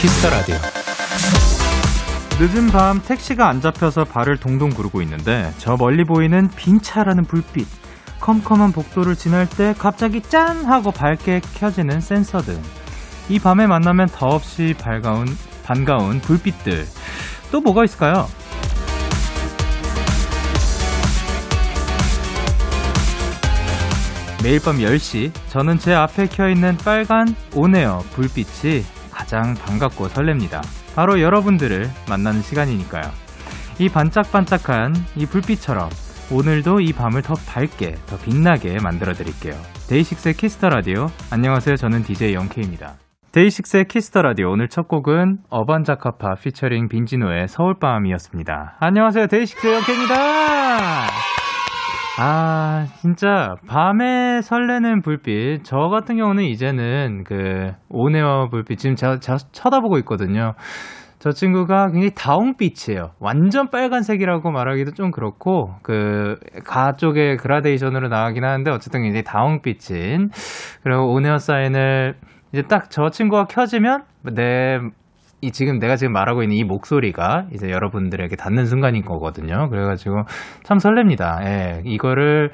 Kiss the Radio. 늦은 밤 택시가 안 잡혀서 발을 동동 구르고 있는데 저 멀리 보이는 빈 차라는 불빛. 컴컴한 복도를 지날 때 갑자기 짠 하고 밝게 켜지는 센서등. 이 밤에 만나면 더없이 밝아온 반가운 불빛들. 또 뭐가 있을까요? 매일 밤 10시 저는 제 앞에 켜있는 빨간 on air 불빛이 가장 반갑고 설렙니다. 바로 여러분들을 만나는 시간이니까요. 이 반짝반짝한 이 불빛처럼 오늘도 이 밤을 더 밝게, 더 빛나게 만들어 드릴게요. 데이식스의 Kiss the Radio. 안녕하세요. 저는 DJ Young K입니다. 데이식스의 Kiss the Radio. 오늘 첫 곡은 어반자카파 피처링 빈지노의 서울밤이었습니다. 안녕하세요. 데이식스의 Young K입니다. 아, 진짜, 밤에 설레는 불빛. 저 같은 경우는 이제는 그, on air 불빛, 지금 제가, 제가 쳐다보고 있거든요. 저 친구가 굉장히 다홍빛이에요. 완전 빨간색이라고 말하기도 좀 그렇고, 그, 가 쪽에 그라데이션으로 나가긴 하는데, 어쨌든 굉장히 다홍빛인. 그리고 오네어 사인을 이제 딱 저 친구가 켜지면, 내 이 지금 내가 지금 말하고 있는 이 목소리가 이제 여러분들에게 닿는 순간인 거거든요. 그래가지고 참 설렙니다. 예, 이거를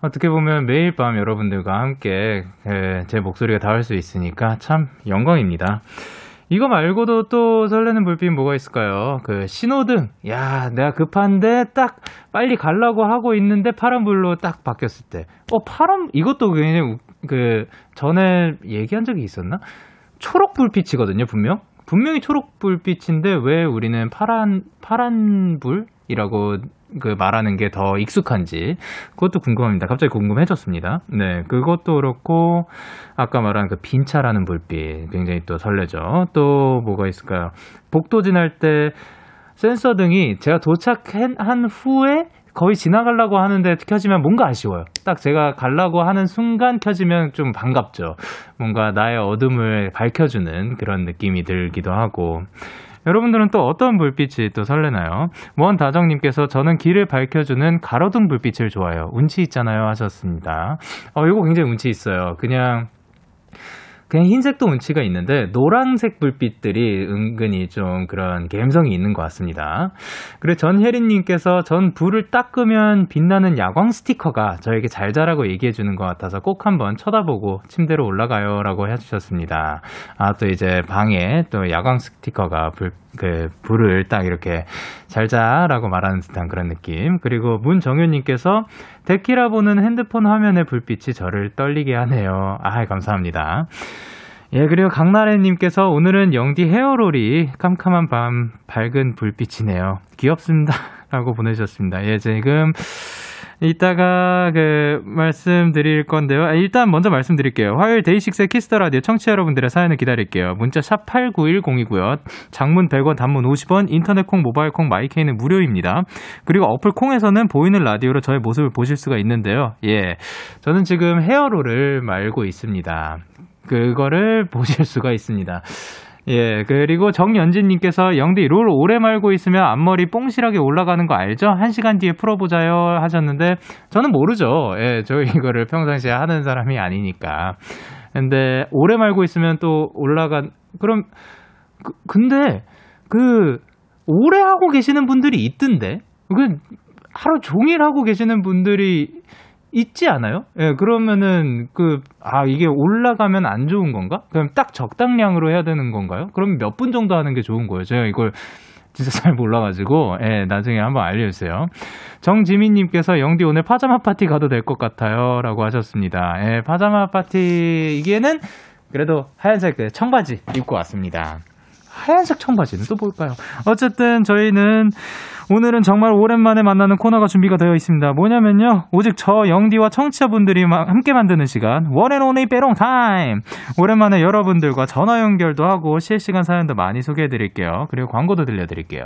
어떻게 보면 매일 밤 여러분들과 함께 예, 제 목소리가 닿을 수 있으니까 참 영광입니다. 이거 말고도 또 설레는 불빛 뭐가 있을까요? 그 신호등. 야, 내가 급한데 딱 빨리 가려고 하고 있는데 파란불로 딱 바뀌었을 때. 어, 파란, 이것도 굉장히 그 전에 얘기한 적이 있었나? 초록 불빛이거든요, 분명. 분명히 초록 불빛인데 왜 우리는 파란 파란 불이라고 그 말하는 게 더 익숙한지 그것도 궁금합니다. 갑자기 궁금해졌습니다. 네, 그것도 그렇고 아까 말한 그 빈차라는 불빛 굉장히 또 설레죠. 또 뭐가 있을까요? 복도 지날 때 센서 등이 제가 도착한 후에 거의 지나가려고 하는데 켜지면 뭔가 아쉬워요. 딱 제가 가려고 하는 순간 켜지면 좀 반갑죠. 뭔가 나의 어둠을 밝혀주는 그런 느낌이 들기도 하고. 여러분들은 또 어떤 불빛이 또 설레나요? 원다정님께서 저는 길을 밝혀주는 가로등 불빛을 좋아해요. 운치 있잖아요 하셨습니다. 어, 이거 굉장히 운치 있어요. 그냥 그냥 흰색도 운치가 있는데 노란색 불빛들이 은근히 좀 그런 감성이 있는 것 같습니다. 그리고 전혜린님께서 전 불을 딱 끄면 빛나는 야광 스티커가 저에게 잘 자라고 얘기해 주는 것 같아서 꼭 한번 쳐다보고 침대로 올라가요라고 해주셨습니다. 아 또 이제 방에 또 야광 스티커가 불, 그 불을 딱 이렇게 잘 자라고 말하는 듯한 그런 느낌. 그리고 문정현님께서 데키라 보는 핸드폰 화면의 불빛이 저를 떨리게 하네요. 아, 감사합니다. 예, 그리고 강나래님께서 오늘은 영디 헤어롤이 캄캄한 밤 밝은 불빛이네요. 귀엽습니다. 라고 보내주셨습니다. 예, 지금 이따가 그 말씀드릴 건데요. 아, 일단 먼저 말씀드릴게요. 화요일 데이식스의 Kiss the Radio 청취자 여러분들의 사연을 기다릴게요. 문자 샵 8910이고요. 장문 100원, 단문 50원, 인터넷 콩, 모바일 콩, 마이케이는 무료입니다. 그리고 어플 콩에서는 보이는 라디오로 저의 모습을 보실 수가 있는데요. 예. 저는 지금 헤어롤을 말고 있습니다. 그거를 보실 수가 있습니다. 예, 그리고 정연진님께서 영디 롤 오래 말고 있으면 앞머리 뽕실하게 올라가는 거 알죠? 한 시간 뒤에 풀어보자요 하셨는데 저는 모르죠. 예, 저 이거를 평상시에 하는 사람이 아니니까. 근데 오래 말고 있으면 또 올라간 그럼 그, 근데 그 오래 하고 계시는 분들이 있던데 그 하루 종일 하고 계시는 분들이 있지 않아요? 예, 그러면은 그, 아, 이게 올라가면 안 좋은 건가? 그럼 딱 적당량으로 해야 되는 건가요? 그럼 몇 분 정도 하는 게 좋은 거예요? 제가 이걸 진짜 잘 몰라가지고, 예, 나중에 한번 알려주세요. 정지민님께서 영디 오늘 파자마 파티 가도 될 것 같아요. 라고 하셨습니다. 예, 파자마 파티, 이게는 그래도 하얀색 그 청바지 입고 왔습니다. 하얀색 청바지는 또 뭘까요? 어쨌든 저희는 오늘은 정말 오랜만에 만나는 코너가 준비가 되어 있습니다. 뭐냐면요. 오직 저 영디와 청취자분들이 함께 만드는 시간 원앤온리 빼롱 타임. 오랜만에 여러분들과 전화 연결도 하고 실시간 사연도 많이 소개해 드릴게요. 그리고 광고도 들려 드릴게요.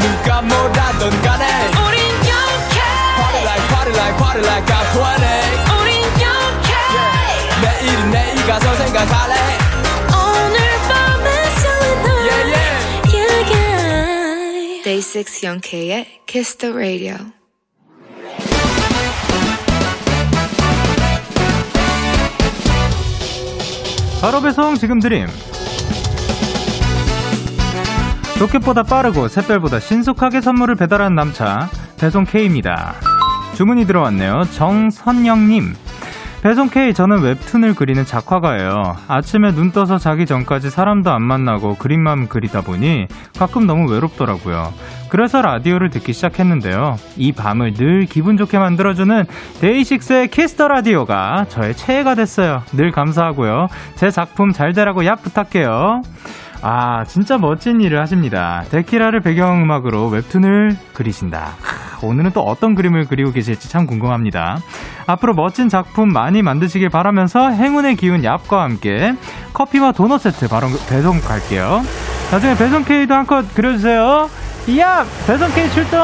누가 뭐라던 간에 우린 영케 Party like party like party like I'm 20 우린 영케 이름 내일 가서 생각할래. 오늘 밤에 설레나 yeah, yeah. yeah, yeah. Day 6 영케이의 Kiss the Radio. 바로 배송 지금 드림. 로켓보다 빠르고 샛별보다 신속하게 선물을 배달한 남자 배송 K입니다. 주문이 들어왔네요. 정선영님. 배송 K 저는 웹툰을 그리는 작화가예요. 아침에 눈 떠서 자기 전까지 사람도 안 만나고 그림만 그리다 보니 가끔 너무 외롭더라고요. 그래서 라디오를 듣기 시작했는데요. 이 밤을 늘 기분 좋게 만들어주는 데이식스의 Kiss the Radio가 저의 최애가 됐어요. 늘 감사하고요. 제 작품 잘 되라고 얍 부탁해요. 아, 진짜 멋진 일을 하십니다. 데키라를 배경음악으로 웹툰을 그리신다. 하, 오늘은 또 어떤 그림을 그리고 계실지 참 궁금합니다. 앞으로 멋진 작품 많이 만드시길 바라면서 행운의 기운 얍과 함께 커피와 도넛 세트 바로 배송 갈게요. 나중에 배송 K도 한컷 그려주세요. 얍! 배송 K 출동!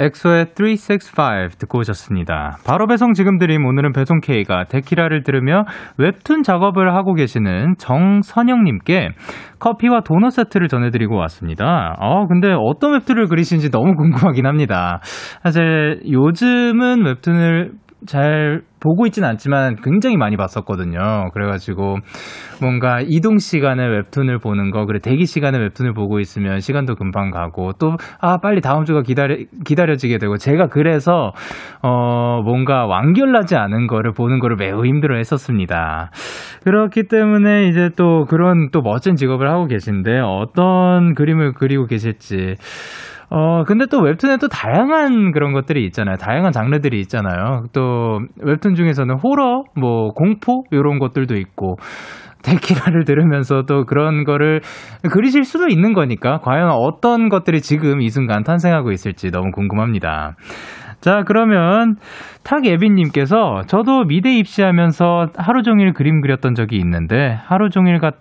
엑소의 365 듣고 오셨습니다. 바로 배송 지금 드림 오늘은 배송 K가 데키라를 들으며 웹툰 작업을 하고 계시는 정선영님께 커피와 도넛 세트를 전해드리고 왔습니다. 어, 근데 어떤 웹툰을 그리시는지 너무 궁금하긴 합니다. 사실 요즘은 웹툰을 잘 보고 있지는 않지만 굉장히 많이 봤었거든요. 그래가지고 뭔가 이동 시간에 웹툰을 보는 거, 그래 대기 시간에 웹툰을 보고 있으면 시간도 금방 가고 또 아 빨리 다음 주가 기다려 기다려지게 되고 제가 그래서 어 뭔가 완결나지 않은 거를 보는 거를 매우 힘들어했었습니다. 그렇기 때문에 이제 또 그런 또 멋진 직업을 하고 계신데 어떤 그림을 그리고 계실지. 어, 근데 또 웹툰에 또 다양한 그런 것들이 있잖아요. 다양한 장르들이 있잖아요. 또 웹툰 중에서는 호러, 뭐 공포 이런 것들도 있고 데키라를 들으면서 또 그런 거를 그리실 수도 있는 거니까 과연 어떤 것들이 지금 이 순간 탄생하고 있을지 너무 궁금합니다. 자, 그러면 탁예빈님께서 저도 미대 입시하면서 하루 종일 그림 그렸던 적이 있는데 하루 종일 가,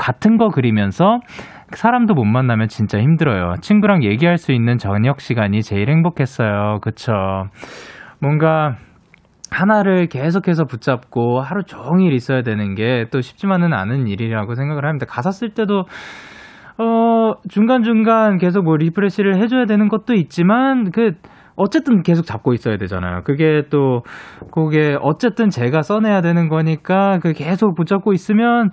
같은 거 그리면서 사람도 못 만나면 진짜 힘들어요. 친구랑 얘기할 수 있는 저녁 시간이 제일 행복했어요. 그쵸. 뭔가 하나를 계속해서 붙잡고 하루 종일 있어야 되는 게 또 쉽지만은 않은 일이라고 생각을 합니다. 가사 쓸 때도 어 중간중간 계속 뭐 리프레시를 해줘야 되는 것도 있지만 그 어쨌든 계속 잡고 있어야 되잖아요. 그게 또 그게 어쨌든 제가 써내야 되는 거니까 그 계속 붙잡고 있으면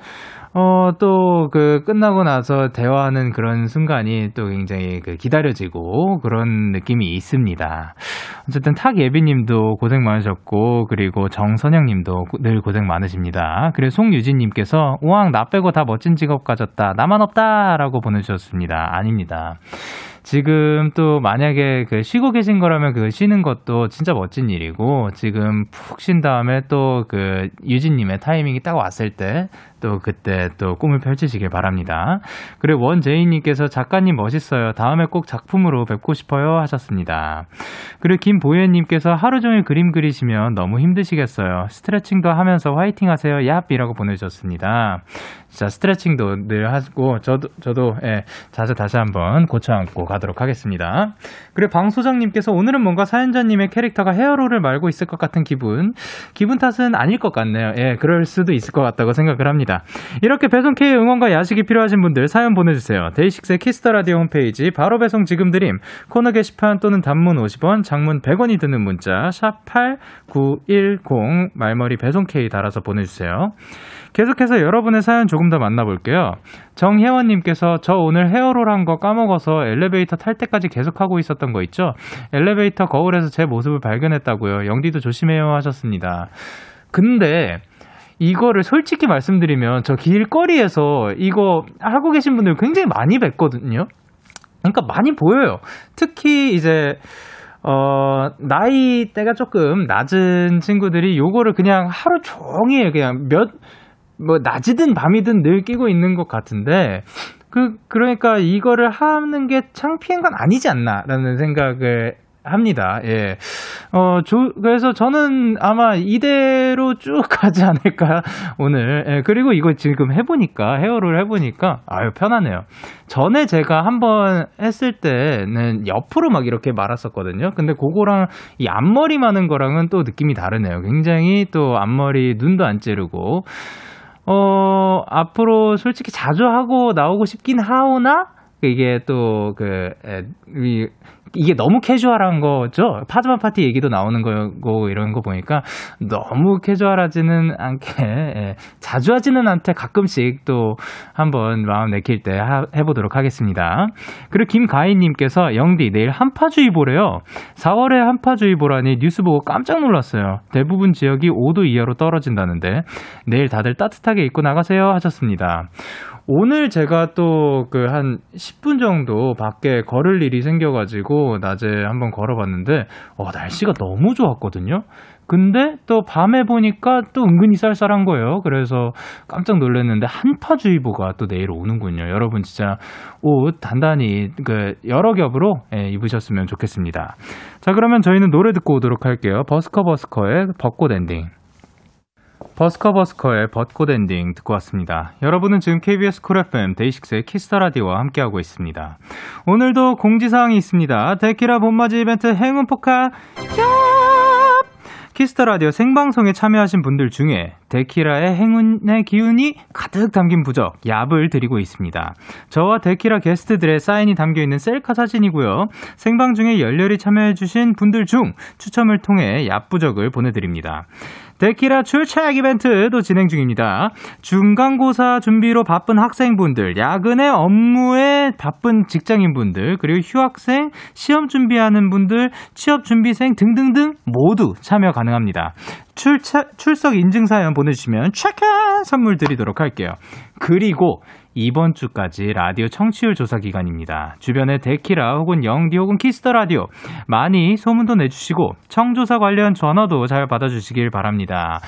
어, 또, 그, 끝나고 나서 대화하는 그런 순간이 또 굉장히 그 기다려지고 그런 느낌이 있습니다. 어쨌든 탁 예비 님도 고생 많으셨고, 그리고 정선영 님도 늘 고생 많으십니다. 그리고 송유진 님께서, 우왕, 나 빼고 다 멋진 직업 가졌다. 나만 없다! 라고 보내주셨습니다. 아닙니다. 지금 또 만약에 그 쉬고 계신 거라면 그 쉬는 것도 진짜 멋진 일이고 지금 푹 쉰 다음에 또 그 유진님의 타이밍이 딱 왔을 때또 그때 또 꿈을 펼치시길 바랍니다. 그리고 원제이님께서 작가님 멋있어요. 다음에 꼭 작품으로 뵙고 싶어요 하셨습니다. 그리고 김보현님께서 하루 종일 그림 그리시면 너무 힘드시겠어요. 스트레칭도 하면서 화이팅 하세요. 얍이라고 보내주셨습니다. 자, 스트레칭도 늘 하고, 저도, 저도, 예, 자세 다시 한번 고쳐 앉고 가도록 하겠습니다. 그리고 방소장님께서 오늘은 뭔가 사연자님의 캐릭터가 헤어롤을 말고 있을 것 같은 기분. 기분 탓은 아닐 것 같네요. 예, 그럴 수도 있을 것 같다고 생각을 합니다. 이렇게 배송 K 응원과 야식이 필요하신 분들 사연 보내주세요. 데이식스의 Kiss the Radio 홈페이지 바로 배송 지금 드림 코너 게시판 또는 단문 50원, 장문 100원이 드는 문자 샵 #8910 말머리 배송 K 달아서 보내주세요. 계속해서 여러분의 사연 조금 더 만나볼게요. 정혜원님께서 저 오늘 헤어롤 한 거 까먹어서 엘리베이터 탈 때까지 계속 하고 있었던 거 있죠? 엘리베이터 거울에서 제 모습을 발견했다고요. 영디도 조심해요 하셨습니다. 근데 이거를 솔직히 말씀드리면 저 길거리에서 이거 하고 계신 분들 굉장히 많이 뵀거든요. 그러니까 많이 보여요. 특히 이제 어, 나이 대가 조금 낮은 친구들이 요거를 그냥 하루 종일 그냥 몇, 뭐, 낮이든 밤이든 늘 끼고 있는 것 같은데, 그, 그러니까 이거를 하는 게 창피한 건 아니지 않나라는 생각을 합니다. 예. 어, 조, 그래서 저는 아마 이대로 쭉 가지 않을까, 오늘. 예, 그리고 이거 지금 해보니까, 헤어를 해보니까, 아유, 편하네요. 전에 제가 한번 했을 때는 옆으로 막 이렇게 말았었거든요. 근데 그거랑 이 앞머리 마는 거랑은 또 느낌이 다르네요. 굉장히 또 앞머리 눈도 안 찌르고, 어, 앞으로 솔직히 자주 하고 나오고 싶긴 하오나, 이게 또, 그, 이, 이게 너무 캐주얼한 거죠. 파즈마 파티 얘기도 나오는 거고 이런 거 보니까 너무 캐주얼하지는 않게 예, 자주 하지는 않대 가끔씩 또 한번 마음 내킬 때 하, 해보도록 하겠습니다. 그리고 김가희님께서 영디 내일 한파주의보래요. 4월에 한파주의보라니 뉴스 보고 깜짝 놀랐어요. 대부분 지역이 5도 이하로 떨어진다는데 내일 다들 따뜻하게 입고 나가세요 하셨습니다. 오늘 제가 또 그 한 10분 정도 밖에 걸을 일이 생겨가지고 낮에 한번 걸어봤는데, 어, 날씨가 너무 좋았거든요? 근데 또 밤에 보니까 또 은근히 쌀쌀한 거예요. 그래서 깜짝 놀랐는데 한파주의보가 또 내일 오는군요. 여러분 진짜 옷 단단히 그 여러 겹으로 예, 입으셨으면 좋겠습니다. 자, 그러면 저희는 노래 듣고 오도록 할게요. 버스커 버스커의 벚꽃 엔딩. 버스커 버스커의 벚꽃 엔딩 듣고 왔습니다. 여러분은 지금 KBS 쿨 FM 데이식스의 Kiss the Radio와 함께하고 있습니다. 오늘도 공지사항이 있습니다. 데키라 봄맞이 이벤트 행운 포카 Kiss the Radio 생방송에 참여하신 분들 중에 데키라의 행운의 기운이 가득 담긴 부적 얍을 드리고 있습니다. 저와 데키라 게스트들의 사인이 담겨 있는 셀카 사진이고요. 생방 중에 열렬히 참여해 주신 분들 중 추첨을 통해 얍 부적을 보내 드립니다. 데키라 출첵 이벤트도 진행 중입니다. 중간고사 준비로 바쁜 학생분들, 야근의 업무에 바쁜 직장인분들, 그리고 휴학생, 시험 준비하는 분들, 취업 준비생 등등등 모두 참여 가능합니다. 출차, 출석 인증 사연 보내주시면 체크 선물 드리도록 할게요. 그리고 이번 주까지 라디오 청취율 조사 기간입니다. 주변에 데키라 혹은 영디 혹은 Kiss the Radio 많이 소문도 내주시고 청조사 관련 전화도 잘 받아주시길 바랍니다.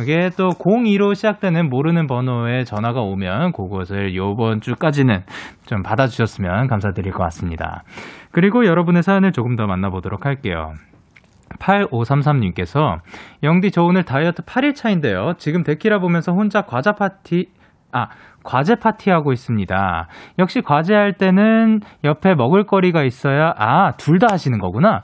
이게 또 02로 시작되는 모르는 번호에 전화가 오면 그것을 이번 주까지는 좀 받아주셨으면 감사드릴 것 같습니다. 그리고 여러분의 사연을 조금 더 만나보도록 할게요. 8533님께서 영디 저 오늘 다이어트 8일 차인데요. 지금 데키라 보면서 혼자 과자 파티 아, 과제 파티하고 있습니다. 역시 과제할 때는 옆에 먹을거리가 있어야, 아, 둘 다 하시는 거구나.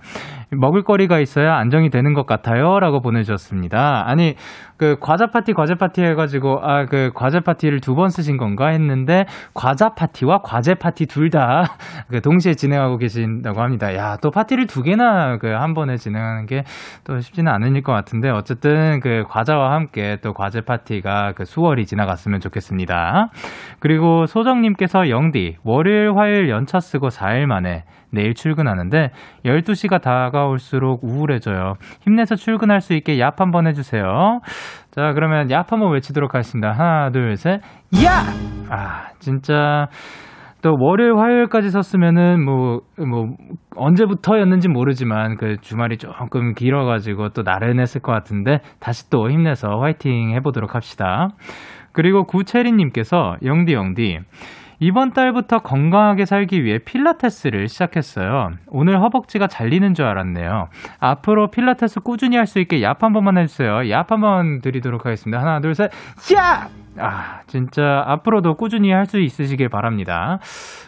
먹을거리가 있어야 안정이 되는 것 같아요. 라고 보내주셨습니다. 아니, 그 과자 파티, 과제 파티 해가지고, 아, 그 과제 파티를 두 번 쓰신 건가 했는데, 과자 파티와 과제 파티 둘 다 그 동시에 진행하고 계신다고 합니다. 야, 또 파티를 두 개나 그 한 번에 진행하는 게 또 쉽지는 않을 것 같은데, 어쨌든 그 과자와 함께 또 과제 파티가 그 수월히 지나갔으면 좋겠습니다. 그리고 소정님께서 영디, 월요일, 화요일 연차 쓰고 4일 만에 내일 출근하는데 12시가 다가올수록 우울해져요. 힘내서 출근할 수 있게 얍 한번 해주세요. 자, 그러면 얍 한번 외치도록 하겠습니다. 하나, 둘, 셋. 야! 아, 진짜. 또 월요일, 화요일까지 썼으면은 뭐, 뭐, 언제부터였는지 모르지만 그 주말이 조금 길어가지고 또 나른했을 것 같은데 다시 또 힘내서 화이팅 해보도록 합시다. 그리고 구채리님께서 영디 영디 이번 달부터 건강하게 살기 위해 필라테스를 시작했어요. 오늘 허벅지가 잘리는 줄 알았네요. 앞으로 필라테스 꾸준히 할 수 있게 얍 한 번만 해주세요. 얍 한 번 드리도록 하겠습니다. 하나, 둘, 셋, 야! 아, 진짜 앞으로도 꾸준히 할 수 있으시길 바랍니다.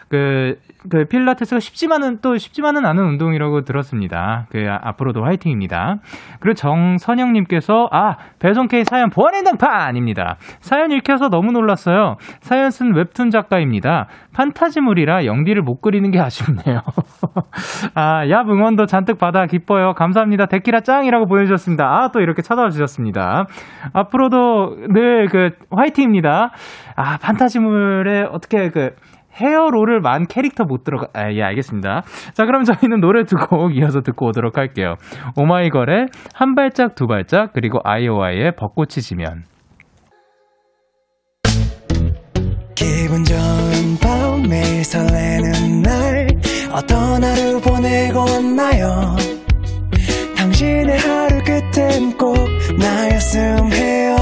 그, 그 필라테스가 쉽지만은 또 쉽지만은 않은 운동이라고 들었습니다. 그 앞으로도 화이팅입니다. 그리고 정선영님께서 아 배송 K 사연 보안의 등판입니다. 사연 읽혀서 너무 놀랐어요. 사연 쓴 웹툰 작가입니다. 판타지물이라 영디를 못 그리는 게 아쉽네요. 아, 야 응원도 잔뜩 받아 기뻐요. 감사합니다. 데키라 짱이라고 보내주셨습니다. 아, 또 이렇게 찾아와 주셨습니다. 앞으로도 늘 그 화이팅입니다. 아, 판타지물에 어떻게 그 헤어롤을 만 캐릭터 못 들어가. 아, 예, 알겠습니다. 자, 그럼 저희는 노래 두 곡 이어서 듣고 오도록 할게요. 오마이걸의 한 발짝 두 발짝 그리고 아이오아이의 벚꽃이 지면. 기분 좋은 밤 매일 설레는 날 어떤 하루 보내고 왔나요 당신의 하루 끝엔 꼭 나였음 해요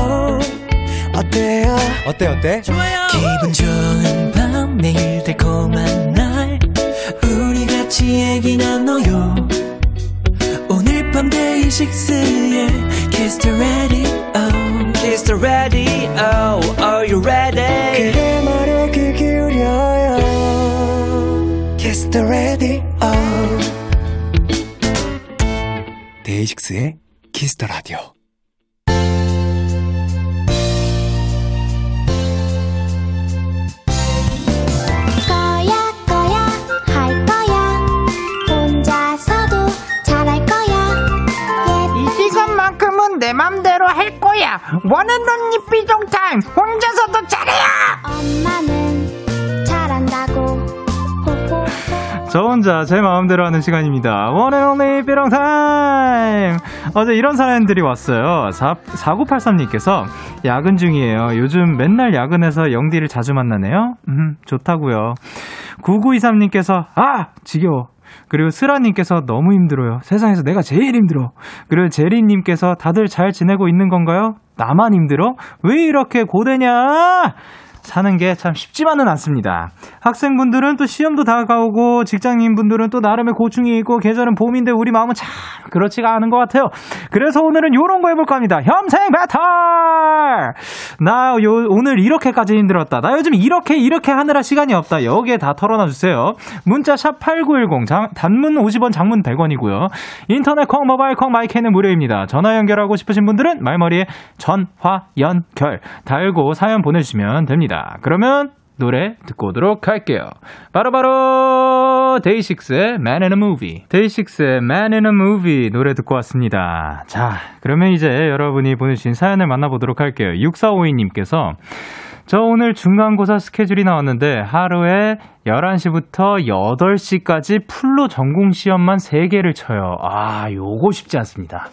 어때요 어때 어때 좋아요 기분 좋은 밤 매일 달콤한 날 우리 같이 얘기 나눠요 오늘 밤 데이식스의 Kiss the Radio Kiss the Radio Are you ready 그대 말에 귀 기울여요 Kiss the Radio 데이식스의 Kiss the Radio Only 삐롱 타임 혼자서도 잘해요. 엄마는 잘한다고 저 혼자 제 마음대로 하는 시간입니다. Only 삐롱 타임! 어제 이런 사연들이 왔어요. 4, 4983님께서 야근 중이에요. 요즘 맨날 야근해서 영디를 자주 만나네요. 음, 좋다고요 9923님께서 아! 지겨워. 그리고 스라님께서 너무 힘들어요. 세상에서 내가 제일 힘들어. 그리고 제리님께서 다들 잘 지내고 있는 건가요? 나만 힘들어? 왜 이렇게 고되냐? 사는 게 참 쉽지만은 않습니다. 학생분들은 또 시험도 다가오고 직장인분들은 또 나름의 고충이 있고 계절은 봄인데 우리 마음은 참 그렇지가 않은 것 같아요. 그래서 오늘은 요런 거 해볼까 합니다. 협생 배틀! 나 요, 오늘 이렇게까지 힘들었다. 나 요즘 이렇게 이렇게 하느라 시간이 없다. 여기에 다 털어놔 주세요. 문자 샵 8910 장, 단문 50원 장문 100원이고요. 인터넷 콩 모바일 콩 마이크는 무료입니다. 전화 연결하고 싶으신 분들은 말머리에 전화 연결 달고 사연 보내주시면 됩니다. 그러면 노래 듣고 오도록 할게요. 바로 바로 데이식스의 Man in a Movie. 데이식스의 Man in a Movie 노래 듣고 왔습니다. 자, 그러면 이제 여러분이 보내주신 사연을 만나보도록 할게요. 6452님께서 저 오늘 중간고사 스케줄이 나왔는데 하루에 11시부터 8시까지 풀로 전공 시험만 3개를 쳐요. 아, 요거 쉽지 않습니다.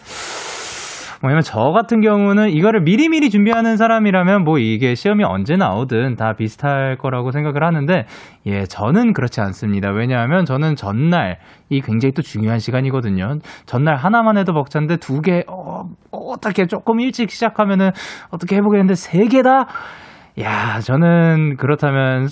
왜냐면 저 같은 경우는 이거를 미리미리 준비하는 사람이라면 뭐 이게 시험이 언제 나오든 다 비슷할 거라고 생각을 하는데 예, 저는 그렇지 않습니다. 왜냐하면 저는 전날 이 굉장히 또 중요한 시간이거든요. 전날 하나만 해도 벅찬데 두 개, 어, 어떻게 조금 일찍 시작하면은 어떻게 해보겠는데 세 개다? 야, 저는 그렇다면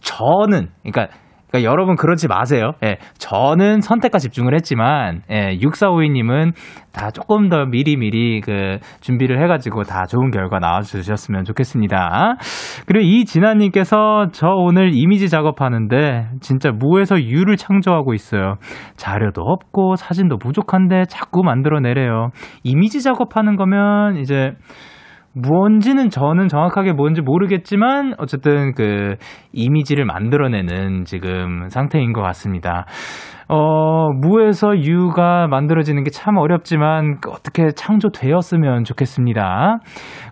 저는, 그러니까 그러니까 여러분 그러지 마세요. 예, 저는 선택과 집중을 했지만 예, 6452님은 다 조금 더 미리미리 그 준비를 해가지고 다 좋은 결과 나와주셨으면 좋겠습니다. 그리고 이진아님께서 저 오늘 이미지 작업하는데 진짜 무에서 유를 창조하고 있어요. 자료도 없고 사진도 부족한데 자꾸 만들어내래요. 이미지 작업하는 거면 이제 뭔지는 저는 정확하게 뭔지 모르겠지만 어쨌든 그 이미지를 만들어내는 지금 상태인 것 같습니다. 어, 무에서 유가 만들어지는 게 참 어렵지만 어떻게 창조되었으면 좋겠습니다.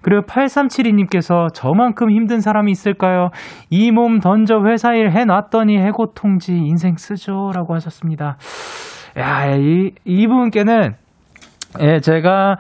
그리고 8372님께서 저만큼 힘든 사람이 있을까요? 이 몸 던져 회사 일 해놨더니 해고통지 인생 쓰죠. 라고 하셨습니다. 야, 이, 이분께는, 예, 제가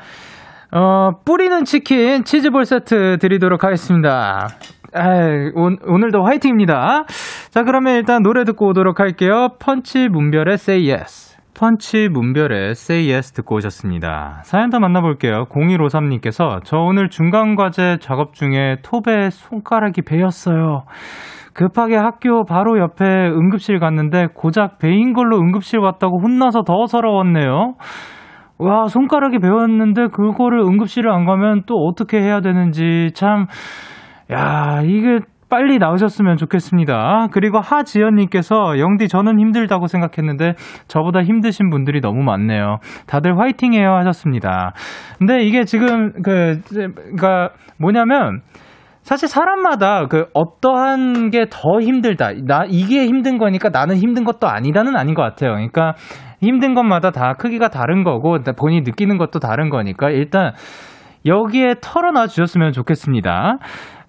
어, 뿌리는 치킨 치즈볼 세트 드리도록 하겠습니다. 에이, 오, 오늘도 화이팅입니다. 자, 그러면 일단 노래 듣고 오도록 할게요. 펀치 문별의 Say Yes. 펀치 문별의 Say Yes 듣고 오셨습니다. 사연 더 만나볼게요. 0153님께서 저 오늘 중간과제 작업 중에 톱에 손가락이 베였어요. 급하게 학교 바로 옆에 응급실 갔는데 고작 베인 걸로 응급실 왔다고 혼나서 더 서러웠네요. 와, 손가락이 베었는데 그거를 응급실을 안 가면 또 어떻게 해야 되는지 참, 야, 이게 빨리 나으셨으면 좋겠습니다. 그리고 하지연님께서 영디 저는 힘들다고 생각했는데 저보다 힘드신 분들이 너무 많네요. 다들 화이팅해요 하셨습니다. 근데 이게 지금 그, 그니까 뭐냐면 사실 사람마다 그 어떠한 게 더 힘들다. 나 이게 힘든 거니까 나는 힘든 것도 아니다는 아닌 것 같아요. 그러니까 힘든 것마다 다 크기가 다른 거고 본인이 느끼는 것도 다른 거니까 일단 여기에 털어놔 주셨으면 좋겠습니다.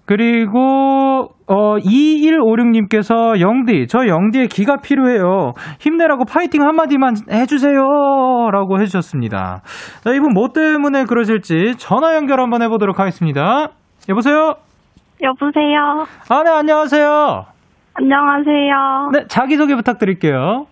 그리고 어 2156님께서 영디 저 영디의 기가 필요해요. 힘내라고 파이팅 한마디만 해주세요라고 해주셨습니다. 자, 이분 뭐 때문에 그러실지 전화 연결 한번 해보도록 하겠습니다. 여보세요. 여보세요. 아, 네, 안녕하세요. 안녕하세요. 네, 자기소개 부탁드릴게요.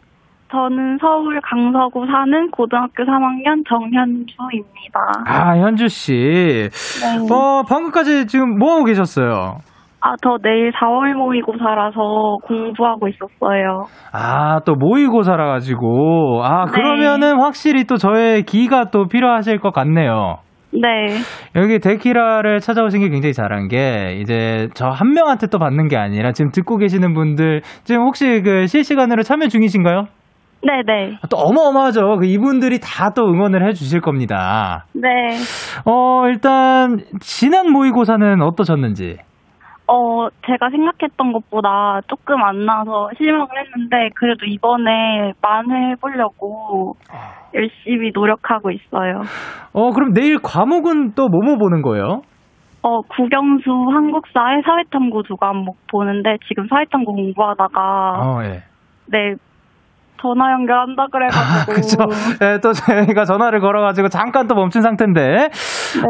저는 서울 강서구 사는 고등학교 3학년 정현주입니다. 아, 현주 씨. 네. 어, 방금까지 지금 뭐 하고 계셨어요? 아, 저 내일 4월 모의고사라서 공부하고 있었어요. 아, 또 모의고사라 가지고. 아, 네. 그러면은 확실히 또 저의 기가 또 필요하실 것 같네요. 네. 여기 데키라를 찾아오신 게 굉장히 잘한 게 이제 저 한 명한테 또 받는 게 아니라 지금 듣고 계시는 분들 지금 혹시 그 실시간으로 참여 중이신가요? 네네. 아, 또 어마어마하죠. 그 이분들이 다 또 응원을 해 주실 겁니다. 네. 어, 일단 지난 모의고사는 어떠셨는지? 어, 제가 생각했던 것보다 조금 안 나와서 실망을 했는데, 그래도 이번에 만회해보려고 열심히 노력하고 있어요. 어, 그럼 내일 과목은 또 뭐뭐 보는 거예요? 어, 국영수 한국사의 사회탐구 두 과목 보는데 지금 사회탐구 공부하다가 어, 예. 네 전화 연결한다 아, 그래가지고 그쵸. 예, 또 저희가 전화를 걸어가지고 잠깐 또 멈춘 상태인데,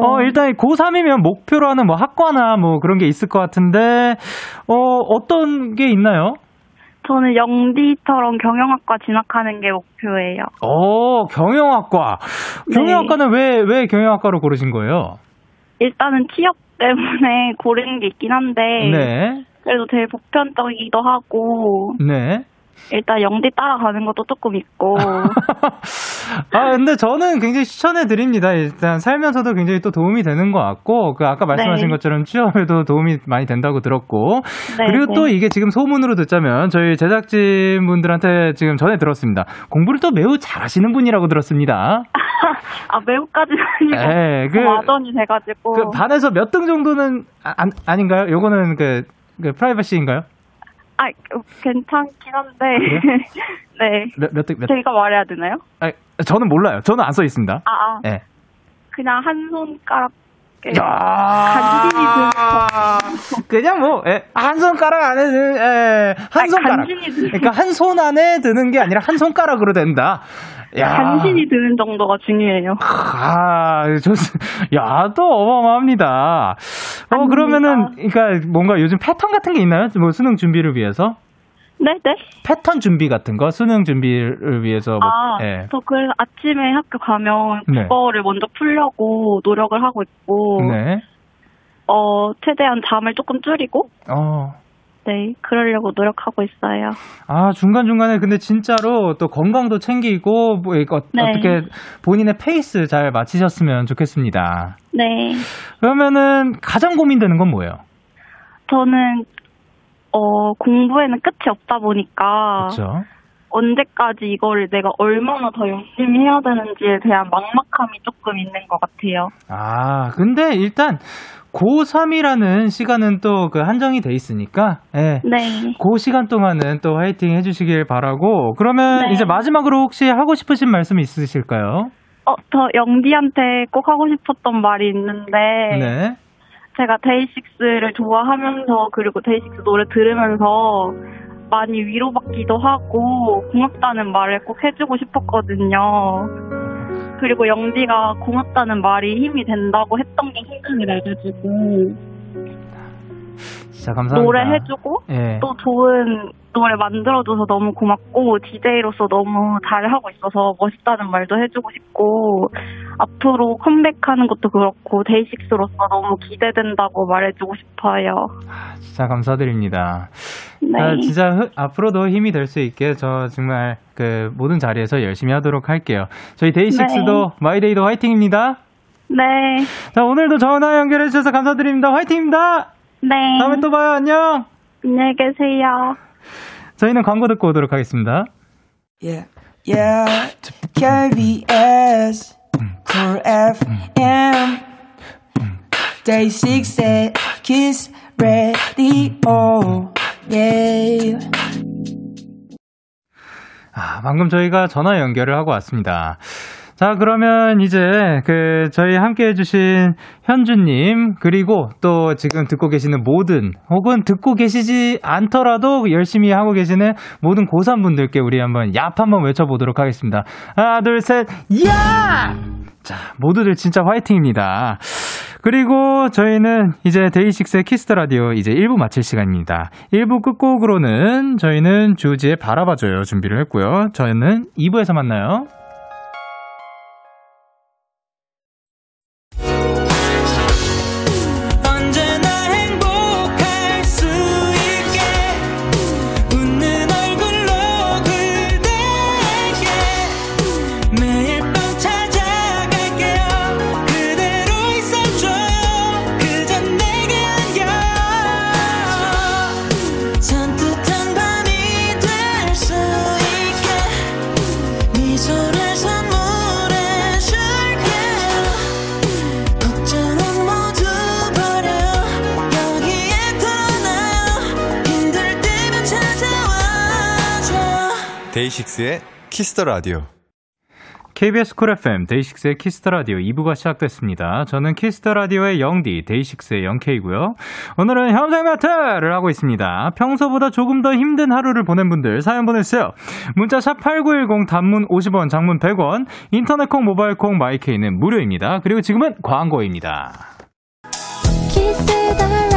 어, 일단 고3이면 목표로 하는 뭐 학과나 뭐 그런 게 있을 것 같은데, 어, 어떤 게 있나요? 저는 영디처럼 경영학과 진학하는 게 목표예요. 어, 경영학과. 네. 경영학과는 왜, 왜 경영학과로 고르신 거예요? 일단은 취업 때문에 고르는 게 있긴 한데 네. 그래도 제일 보편적이기도 하고 네. 일단 영디 따라가는 것도 조금 있고 아, 근데 저는 굉장히 추천해 드립니다. 일단 살면서도 굉장히 또 도움이 되는 것 같고, 그 아까 말씀하신 네. 것처럼 취업에도 도움이 많이 된다고 들었고, 네, 그리고 네. 또 이게 지금 소문으로 듣자면 저희 제작진 분들한테 지금 전해 들었습니다. 공부를 또 매우 잘하시는 분이라고 들었습니다. 아 매우까지는 아니고 예, 그, 마전이 돼가지고 그 반에서 몇 등 정도는 아, 안- 아닌가요? 요거는 그, 그 프라이버시인가요? 아 어, 괜찮긴 한데 네 몇, 몇 등, 몇, 제가 말해야 되나요? 아, 저는 몰라요. 저는 안 써 있습니다. 아, 아 예. 그냥 한 손가락 야 그냥 뭐, 예, 한 손가락 안에, 드- 예, 한 아니, 손가락. 그러니까 한 손 안에 드는 게 아니라 한 손가락으로 된다. 야. 간신히 드는 정도가 중요해요. 아, 좋, 야, 또 어마어마합니다. 어, 아닙니다. 그러면은, 그러니까 뭔가 요즘 패턴 같은 게 있나요? 뭐 수능 준비를 위해서? 네, 네. 패턴 준비 같은 거? 수능 준비를 위해서 뭐, 아, 예. 저 그래서 아침에 학교 가면 네. 국어를 먼저 풀려고 노력을 하고 있고, 네. 어, 최대한 잠을 조금 줄이고, 어. 네, 그러려고 노력하고 있어요. 아, 중간중간에 근데 진짜로 또 건강도 챙기고, 뭐, 이거 네. 어떻게 본인의 페이스 잘 맞추셨으면 좋겠습니다. 네. 그러면은 가장 고민되는 건 뭐예요? 저는, 어, 공부에는 끝이 없다 보니까, 그렇죠. 언제까지 이거를 내가 얼마나 더 열심히 해야 되는지에 대한 막막함이 조금 있는 것 같아요. 아, 근데 일단 고3이라는 시간은 또 그 한정이 돼 있으니까, 예. 네. 그 시간 동안은 또 화이팅 해주시길 바라고, 그러면 네. 이제 마지막으로 혹시 하고 싶으신 말씀 있으실까요? 어, 저 영디한테 꼭 하고 싶었던 말이 있는데, 네. 제가 데이식스를 좋아하면서 그리고 데이식스 노래 들으면서 많이 위로받기도 하고 고맙다는 말을 꼭 해주고 싶었거든요. 그리고 영디가 고맙다는 말이 힘이 된다고 했던 게 생각이 나가지고 진짜 감사합니다. 노래 해주고 예. 또 좋은 노래 만들어줘서 너무 고맙고 DJ로서 너무 잘하고 있어서 멋있다는 말도 해주고 싶고 앞으로 컴백하는 것도 그렇고 데이식스로서 너무 기대된다고 말해주고 싶어요. 진짜 감사드립니다. 네. 아, 진짜 흐- 앞으로도 힘이 될 수 있게 저 정말 그 모든 자리에서 열심히 하도록 할게요. 저희 데이식스도 마이데이도 화이팅입니다. 네. 자, 오늘도 전화 연결해 주셔서 감사드립니다. 화이팅입니다. 네. 다음에 또 봐요. 안녕. 안녕히 계세요. 저희는 광고 듣고 오도록 하겠습니다. Yeah, yeah. KBS Cool FM Day 6 at Kiss Radio. Yeah. 아, 방금 저희가 전화 연결을 하고 왔습니다. 자, 그러면 이제 그 저희 함께 해주신 현주님, 그리고 또 지금 듣고 계시는 모든, 혹은 듣고 계시지 않더라도 열심히 하고 계시는 모든 고3분들께 우리 한번 얍 한번 외쳐보도록 하겠습니다. 하나, 둘, 셋, 야! 자, 모두들 진짜 화이팅입니다. 그리고 저희는 이제 데이식스의 Kiss the Radio 이제 1부 마칠 시간입니다. 1부 끝곡으로는 저희는 주지의 바라봐줘요 준비를 했고요. 저희는 2부에서 만나요. 데이식스의 Kiss the Radio. KBS 쿨 FM 데이식스의 Kiss the Radio 2부가 시작됐습니다. 저는 Kiss the Radio의 영디 데이식스의 영케이고요. 오늘은 현생 배틀을 하고 있습니다. 평소보다 조금 더 힘든 하루를 보낸 분들 사연 보내주세요. 문자 샵 #8910 단문 50원, 장문 100원, 인터넷 콩, 모바일 콩, 마이케이는 무료입니다. 그리고 지금은 광고입니다. Kiss the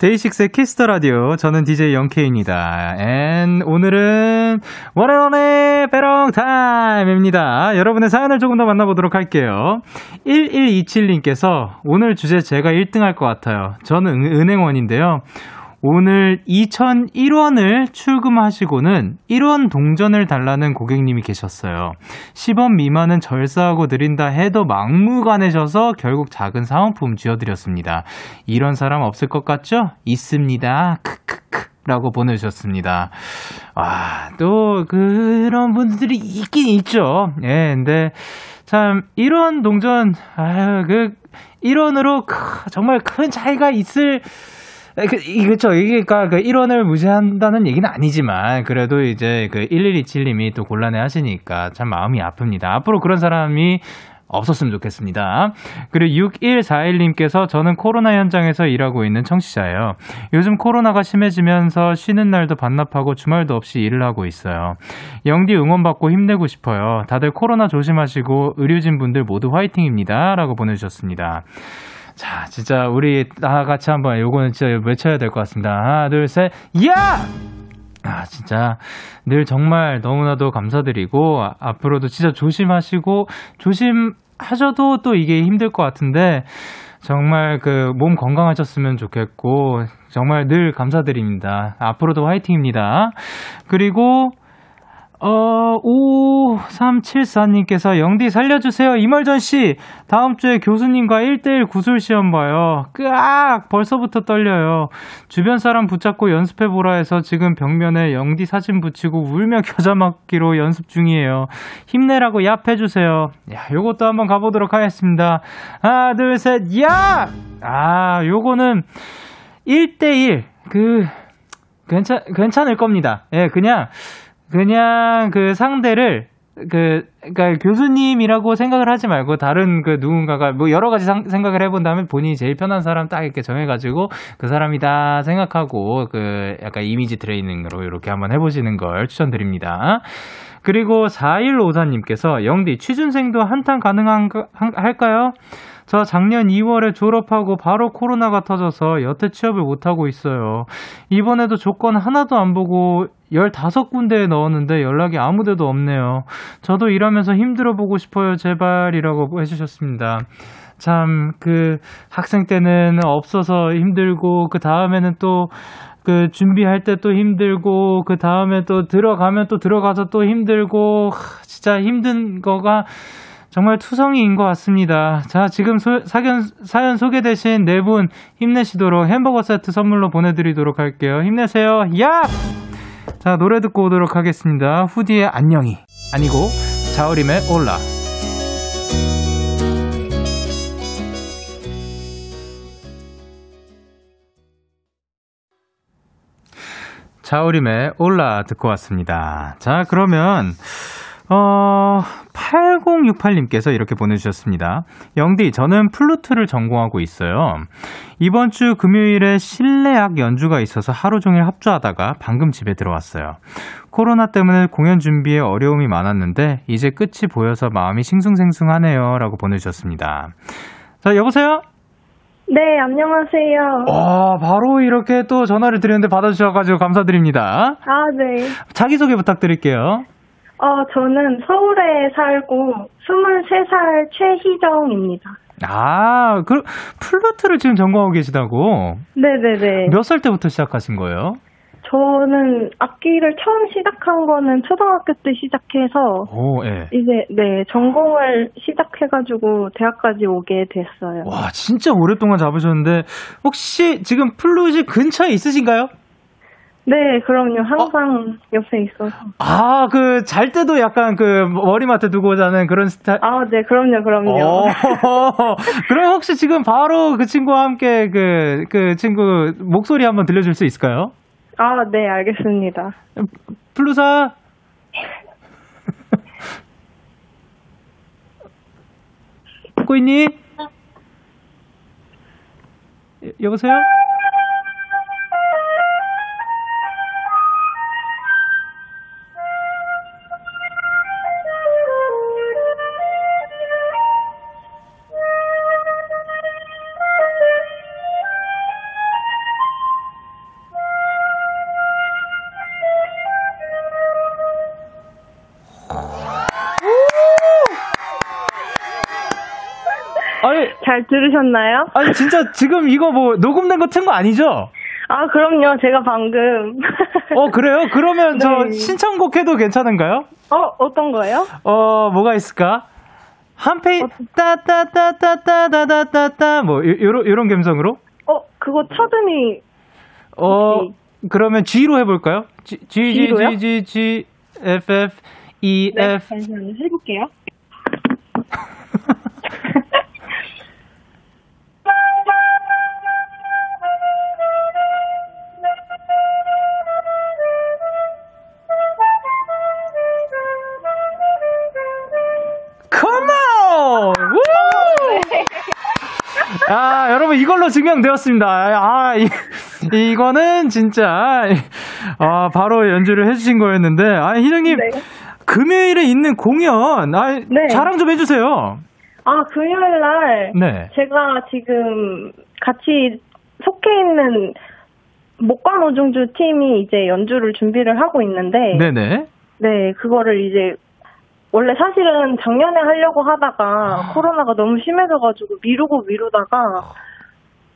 데이식스의 Kiss the Radio. 저는 DJ 영케입니다. And 오늘은 원앤원의 빼롱 타임입니다. 여러분의 사연을 조금 더 만나보도록 할게요. 1127님께서 오늘 주제 제가 1등 할 것 같아요. 저는 은- 은행원인데요. 오늘 2001원을 출금하시고는 1원 동전을 달라는 고객님이 계셨어요. 10원 미만은 절사하고 드린다 해도 막무가내셔서 결국 작은 사은품 쥐어드렸습니다. 이런 사람 없을 것 같죠? 있습니다. 크크크. 라고 보내주셨습니다. 와, 또, 그런 분들이 있긴 있죠. 예, 근데, 참, 1원 동전, 아유, 그, 1원으로 정말 큰 차이가 있을, 에, 그, 이- 그쵸. 이게, 그니까, 그 1원을 무시한다는 얘기는 아니지만, 그래도 이제 그 1127님이 또 곤란해 하시니까 참 마음이 아픕니다. 앞으로 그런 사람이 없었으면 좋겠습니다. 그리고 6141님께서 저는 코로나 현장에서 일하고 있는 청취자예요. 요즘 코로나가 심해지면서 쉬는 날도 반납하고 주말도 없이 일을 하고 있어요. 영디 응원받고 힘내고 싶어요. 다들 코로나 조심하시고 의료진 분들 모두 화이팅입니다. 라고 보내주셨습니다. 자, 진짜 우리 다 같이 한번 요거는 진짜 외쳐야 될 것 같습니다. 하나, 둘, 셋, 야! 아, 진짜 늘 정말 너무나도 감사드리고 아, 앞으로도 진짜 조심하시고 조심하셔도 또 이게 힘들 것 같은데 정말 그 몸 건강하셨으면 좋겠고 정말 늘 감사드립니다. 앞으로도 화이팅입니다. 그리고 어, 5374님께서 영디 살려주세요. 이말전 씨, 다음 주에 교수님과 1대1 구술 시험 봐요. 끄악! 벌써부터 떨려요. 주변 사람 붙잡고 연습해보라 해서 지금 벽면에 영디 사진 붙이고 울며 겨자 맞기로 연습 중이에요. 힘내라고 얍 해주세요. 야, 요것도 한번 가보도록 하겠습니다. 하나, 둘, 셋, 야! 아, 요거는 1대1. 그, 괜찮, 괜찮을 겁니다. 예, 그냥, 그냥 그 상대를 그, 그니까 교수님이라고 생각을 하지 말고 다른 그 누군가가 뭐 여러 가지 상- 생각을 해본 다음에 본인이 제일 편한 사람 딱 이렇게 정해가지고 그 사람이다 생각하고 그 약간 이미지 트레이닝으로 이렇게 한번 해보시는 걸 추천드립니다. 그리고 4154님께서 영디 취준생도 한탄 가능할까요? 저 작년 2월에 졸업하고 바로 코로나가 터져서 여태 취업을 못하고 있어요. 이번에도 조건 하나도 안 보고 15군데에 넣었는데 연락이 아무 데도 없네요. 저도 일하면서 힘들어 보고 싶어요. 제발이라고 해주셨습니다. 참, 그, 학생 때는 없어서 힘들고, 그 다음에는 또, 그, 준비할 때 또 힘들고, 그 다음에 또 들어가면 또 들어가서 또 힘들고, 하, 진짜 힘든 거가 정말 투성이인 것 같습니다. 자, 지금 소, 사연, 사연 소개되신 네 분 힘내시도록 햄버거 세트 선물로 보내드리도록 할게요. 힘내세요. 야! 자, 노래 듣고 오도록 하겠습니다. 후디의 안녕히. 아니고, 자우림의 올라. 자우림의 올라 듣고 왔습니다. 자, 그러면, 어, 8068님께서 이렇게 보내주셨습니다. 영디, 저는 플루트를 전공하고 있어요. 이번 주 금요일에 실내악 연주가 있어서 하루 종일 합주하다가 방금 집에 들어왔어요. 코로나 때문에 공연 준비에 어려움이 많았는데, 이제 끝이 보여서 마음이 싱숭생숭하네요. 라고 보내주셨습니다. 자, 여보세요? 네, 안녕하세요. 와, 바로 이렇게 또 전화를 드렸는데 받아주셔가지고 감사드립니다. 아, 네. 자기소개 부탁드릴게요. 어, 저는 서울에 살고 23살 최희정입니다. 아, 그, 플루트를 지금 전공하고 계시다고? 네네네. 몇 살 때부터 시작하신 거예요? 저는 악기를 처음 시작한 거는 초등학교 때 시작해서 오, 예. 이제 네 전공을 시작해가지고 대학까지 오게 됐어요. 와, 진짜 오랫동안 잡으셨는데, 혹시 지금 플룻이 근처에 있으신가요? 네 그럼요 항상 옆에 있어서 아, 그, 잘 때도 약간 그, 머리맡에 두고 자는 그런 스타일. 아 네 그럼요 그럼요. 어, 그럼 혹시 지금 바로 그 친구와 함께 그, 그 친구 목소리 한번 들려줄 수 있을까요? 아 네 알겠습니다. 플루사. 듣고 있니? 여- 여보세요? 잘 들으셨나요? 아니 진짜 지금 이거 뭐 녹음된 거 튼 거 아니죠? 아 그럼요 제가 방금 어 그래요? 그러면 저 네. 신청곡 해도 괜찮은가요? 어 어떤 거예요? 어 뭐가 있을까? 한 페이 따따따따따따따따 뭐 요- 요런 요런 감성으로? 어 그거 차등이 어 그러면 G로 해볼까요? G G G? G G G F F E 네 F 잠시만요 해볼게요. 증명되었습니다. 아, 이, 이거는 진짜, 아, 바로 연주를 해주신 거였는데, 아, 희정님, 네. 금요일에 있는 공연, 아, 네. 자랑 좀 해주세요. 아 금요일 날 네. 제가 지금 같이 속해 있는 목관 오중주 팀이 이제 연주를 준비를 하고 있는데 네네. 네, 그거를 이제 원래 사실은 작년에 하려고 하다가 아. 코로나가 너무 심해져가지고 미루고 미루다가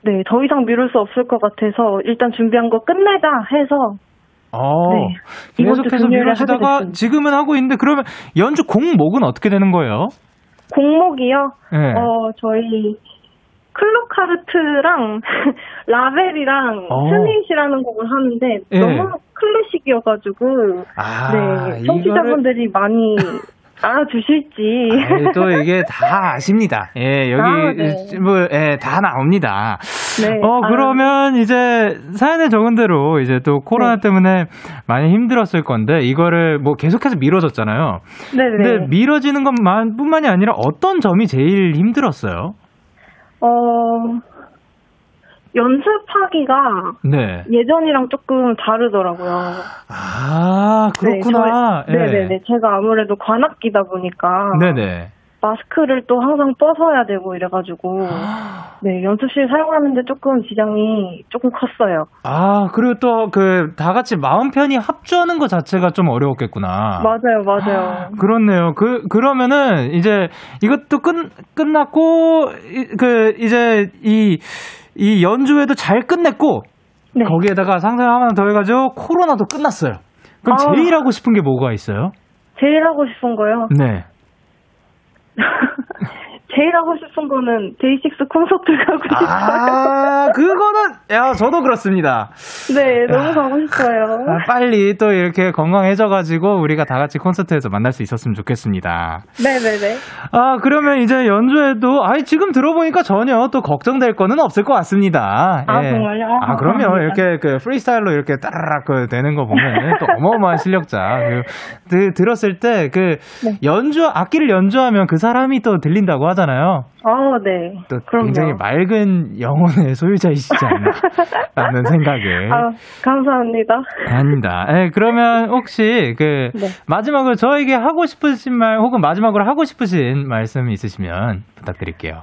네, 더 이상 미룰 수 없을 것 같아서 일단 준비한 거 끝내자 해서 어, 네. 계속해서 됐습니다. 지금은 하고 있는데, 그러면 연주 곡목은 어떻게 되는 거예요? 공목이요. 네. 어, 저희 클로카르트랑 라벨이랑 어. 스밋이라는 곡을 하는데 예. 너무 클래식이어가지고 아, 네, 이거를- 청취자분들이 많이 알 아 주실지 아이, 또 이게 다 아십니다. 예, 여기, 아, 네. 뭐, 예, 다 나옵니다. 네. 어, 아, 그러면 이제 사연에 적은 대로 이제 또 코로나 네. 때문에 많이 힘들었을 건데, 이거를 뭐 계속해서 미뤄졌잖아요. 네네. 근데 미뤄지는 것만 뿐만이 아니라 어떤 점이 제일 힘들었어요? 어, 연습하기가 네. 예전이랑 조금 다르더라고요. 아, 그렇구나. 네, 저희- 네네 네. 제가 아무래도 관악기다 보니까 예. 네네. 마스크를 또 항상 벗어야 되고 이래가지고 네 연습실 사용하는데 조금 지장이 조금 컸어요. 아, 그리고 또 그 다 같이 마음 편히 합주하는 것 자체가 좀 어려웠겠구나. 맞아요, 맞아요. 그렇네요. 그 그러면은 이제 이것도 끝 끝났고 이- 그 이제 이 이 연주회도 잘 끝냈고 네. 거기에다가 상상 하나 더 해가지고 코로나도 끝났어요. 그럼 아. 제일 하고 싶은 게 뭐가 있어요? 제일 하고 싶은 거요. 네. 제일 하고 싶은 거는 데이식스 콘서트 가고 싶어요. 아, 그거는, 야, 저도 그렇습니다. 네, 너무 가고 싶어요. 아, 빨리 또 이렇게 건강해져가지고 우리가 다 같이 콘서트에서 만날 수 있었으면 좋겠습니다. 네네네. 아, 그러면 이제 연주에도, 아이, 지금 들어보니까 전혀 또 걱정될 거는 없을 것 같습니다. 아, 정말요? 아, 그럼요. 감사합니다. 이렇게 그 프리스타일로 이렇게 따라락 그 되는 거 보면 또 어마어마한 실력자. 그, 그 들었을 때그 네. 연주, 악기를 연주하면 그 사람이 또 들린다고 하잖아요. 아, 네. 또 그럼요. 굉장히 맑은 영혼의 소유자이시지 않나. 라는 생각에. 아, 감사합니다. 아닙니다. 예, 그러면 혹시 그 네. 마지막으로 저에게 하고 싶으신 말 혹은 마지막으로 하고 싶으신 말씀 있으시면 부탁드릴게요.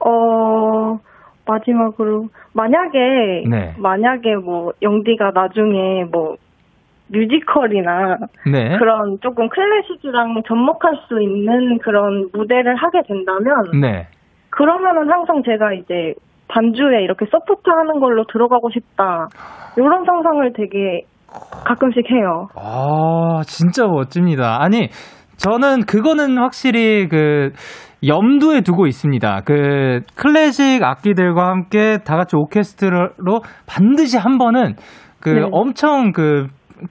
어, 마지막으로, 만약에, 네. 만약에 뭐, 영디가 나중에 뭐, 뮤지컬이나 네. 그런 조금 클래식이랑 접목할 수 있는 그런 무대를 하게 된다면, 네. 그러면은 항상 제가 이제 반주에 이렇게 support 하는 걸로 들어가고 싶다. 이런 상상을 되게 가끔씩 해요. 아, 진짜 멋집니다. 아니, 저는 그거는 확실히 그 염두에 두고 있습니다. 그 클래식 악기들과 함께 다 같이 오케스트라로 반드시 한 번은 그 네. 엄청 그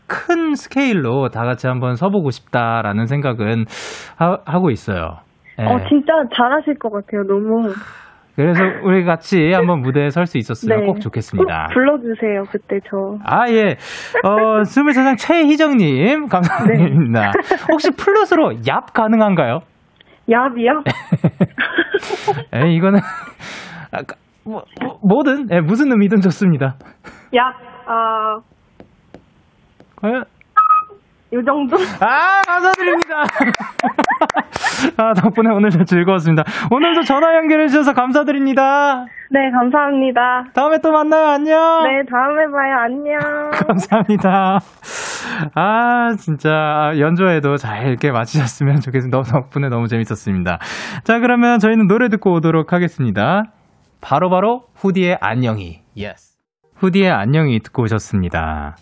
큰 스케일로 다 같이 한번 서보고 싶다라는 생각은 하, 고 있어요. 예. 어, 진짜 잘하실 것 같아요. 너무. 그래서 우리 같이 한번 무대에 설 수 있었으면 꼭 좋겠습니다. 꼭 불러주세요, 그때 저. 아, 예. 어, 23살 최희정님, 감사합니다. 혹시 플룻으로 얍 가능한가요? 얍이요? 에 이거는, 아까, 뭐, 뭐, 뭐든, 예, 무슨 의미든 좋습니다. 얍, 아, 과연? 요 정도? 아, 감사드립니다. 아, 덕분에 오늘도 즐거웠습니다. 오늘도 전화 연결해주셔서 감사드립니다. 네, 감사합니다. 다음에 또 만나요. 안녕. 네, 다음에 봐요. 안녕. 감사합니다. 아, 진짜, 연주회도 잘 이렇게 마치셨으면 좋겠습니다. 너무 덕분에 너무 재밌었습니다. 자, 그러면 저희는 노래 듣고 오도록 하겠습니다. 바로바로 후디의 안녕히. Yes. 후디의 안녕히 듣고 오셨습니다.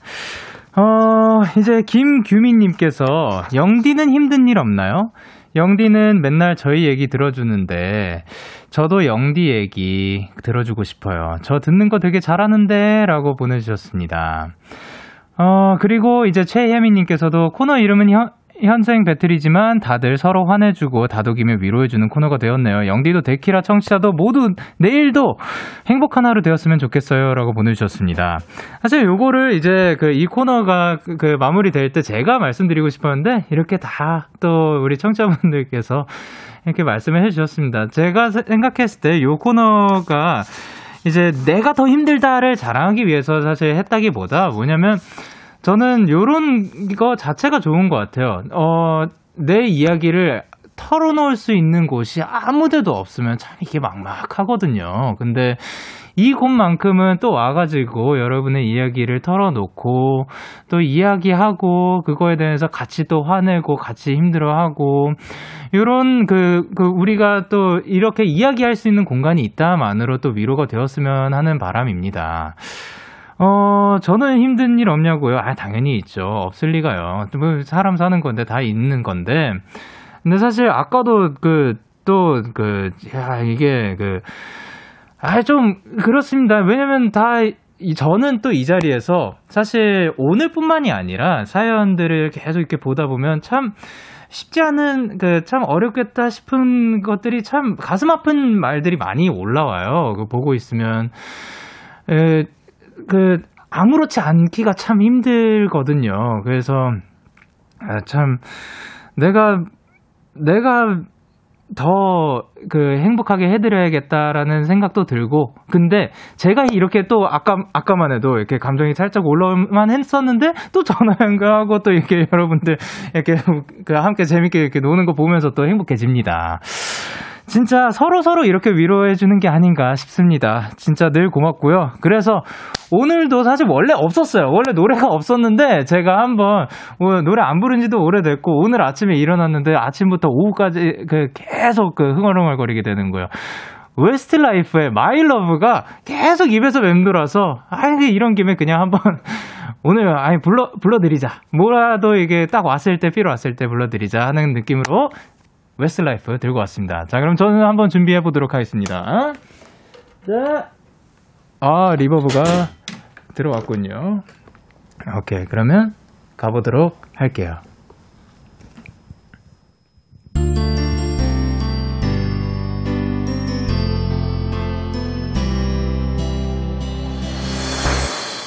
어, 이제 김규민님께서 영디는 힘든 일 없나요? 영디는 맨날 저희 얘기 들어주는데 저도 영디 얘기 들어주고 싶어요. 저 듣는 거 되게 잘하는데 라고 보내주셨습니다. 어, 그리고 이제 최혜민님께서도 코너 이름은 현, 현생 배틀이지만 다들 서로 화내주고 다독이며 위로해주는 코너가 되었네요. 영디도 데키라 청취자도 모두 내일도 행복한 하루 되었으면 좋겠어요. 라고 보내주셨습니다. 사실 요거를 이제 그 이 코너가 그, 그 마무리 될 때 제가 말씀드리고 싶었는데 이렇게 다 또 우리 청취자분들께서 이렇게 말씀을 해주셨습니다. 제가 생각했을 때 요 코너가 이제 내가 더 힘들다를 자랑하기 위해서 사실 했다기보다 뭐냐면 저는 요런 거 자체가 좋은 것 같아요. 어, 내 이야기를 털어놓을 수 있는 곳이 아무 데도 없으면 참 이게 막막하거든요. 근데 이 곳만큼은 또 와가지고 여러분의 이야기를 털어놓고 또 이야기하고 그거에 대해서 같이 또 화내고 같이 힘들어하고 요런 그, 그 우리가 또 이렇게 이야기할 수 있는 공간이 있다만으로 또 위로가 되었으면 하는 바람입니다. 어, 저는 힘든 일 없냐고요? 아, 당연히 있죠. 없을 리가요. 뭐, 사람 사는 건데 다 있는 건데. 근데 사실 아까도 그, 또, 그, 야, 이게 그, 아, 좀, 그렇습니다. 왜냐면 다, 이- 저는 또 이 자리에서 사실 오늘뿐만이 아니라 사연들을 계속 이렇게 보다 보면 참 쉽지 않은 그 참 어렵겠다 싶은 것들이 참 가슴 아픈 말들이 많이 올라와요. 그 보고 있으면 에, 그 아무렇지 않기가 참 힘들거든요. 그래서 아, 참 내가 내가 더 그 행복하게 해드려야겠다라는 생각도 들고 근데 제가 이렇게 또 아까 아까만 해도 이렇게 감정이 살짝 올라올만 했었는데 또 전화 연결하고 또 이렇게 여러분들 이렇게 그 함께 재밌게 이렇게 노는 거 보면서 또 행복해집니다. 진짜 서로 서로 이렇게 위로해 주는 게 아닌가 싶습니다. 진짜 늘 고맙고요. 그래서 오늘도 사실 원래 없었어요. 원래 노래가 없었는데 제가 한번 어, 노래 안 부른 지도 오래됐고 오늘 아침에 일어났는데 아침부터 오후까지 그 계속 그 흥얼흥얼거리게 되는 거예요. 웨스트라이프의 My Love가 계속 입에서 맴돌아서 아 이런 김에 그냥 한번 오늘 아니 불러 불러드리자 뭐라도 이게 딱 왔을 때 필요 왔을 때 불러드리자 하는 느낌으로 웨스트라이프 들고 왔습니다. 자, 그럼 저는 한번 준비해 보도록 하겠습니다. 자, 아 reverb가 들어왔군요. 오케이, 그러면 가보도록 할게요.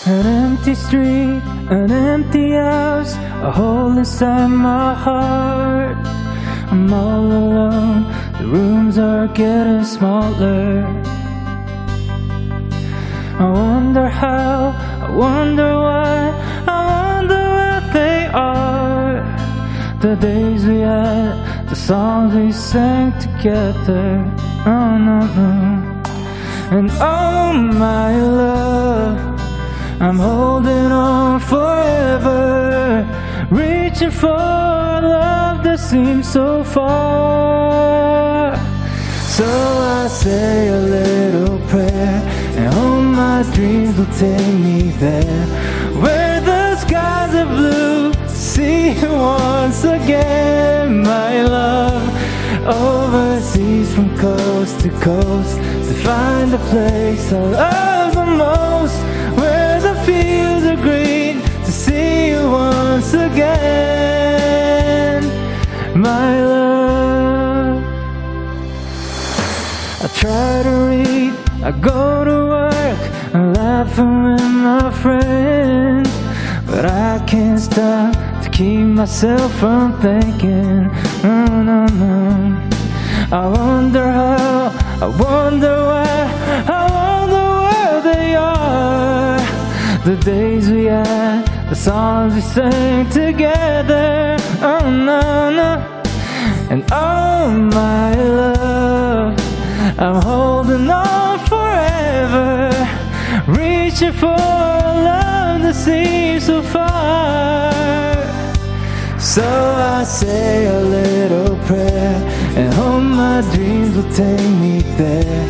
An empty street, an empty house, a hole inside my heart. I'm all alone, the rooms are getting smaller. I wonder how, I wonder why, I wonder what they are. The days we had, the songs we sang together. Oh no, no. And oh my love. I'm holding on forever, reaching for love that seems so far. So I say a little prayer, and all my dreams will take me there, where the skies are blue. See you once again, my love. Overseas from coast to coast to find a place I love the most, where the fields are green. Once again, my love. I try to read, I go to work, I'm laughing with my friends. But I can't stop to keep myself from thinking. No, no, no. I wonder how, I wonder why, I wonder where they are. The days we had, the songs we sang together. Oh, no, no. And oh, my love. I'm holding on forever, reaching for a love that seems so far. So I say a little prayer and hope my dreams will take me there,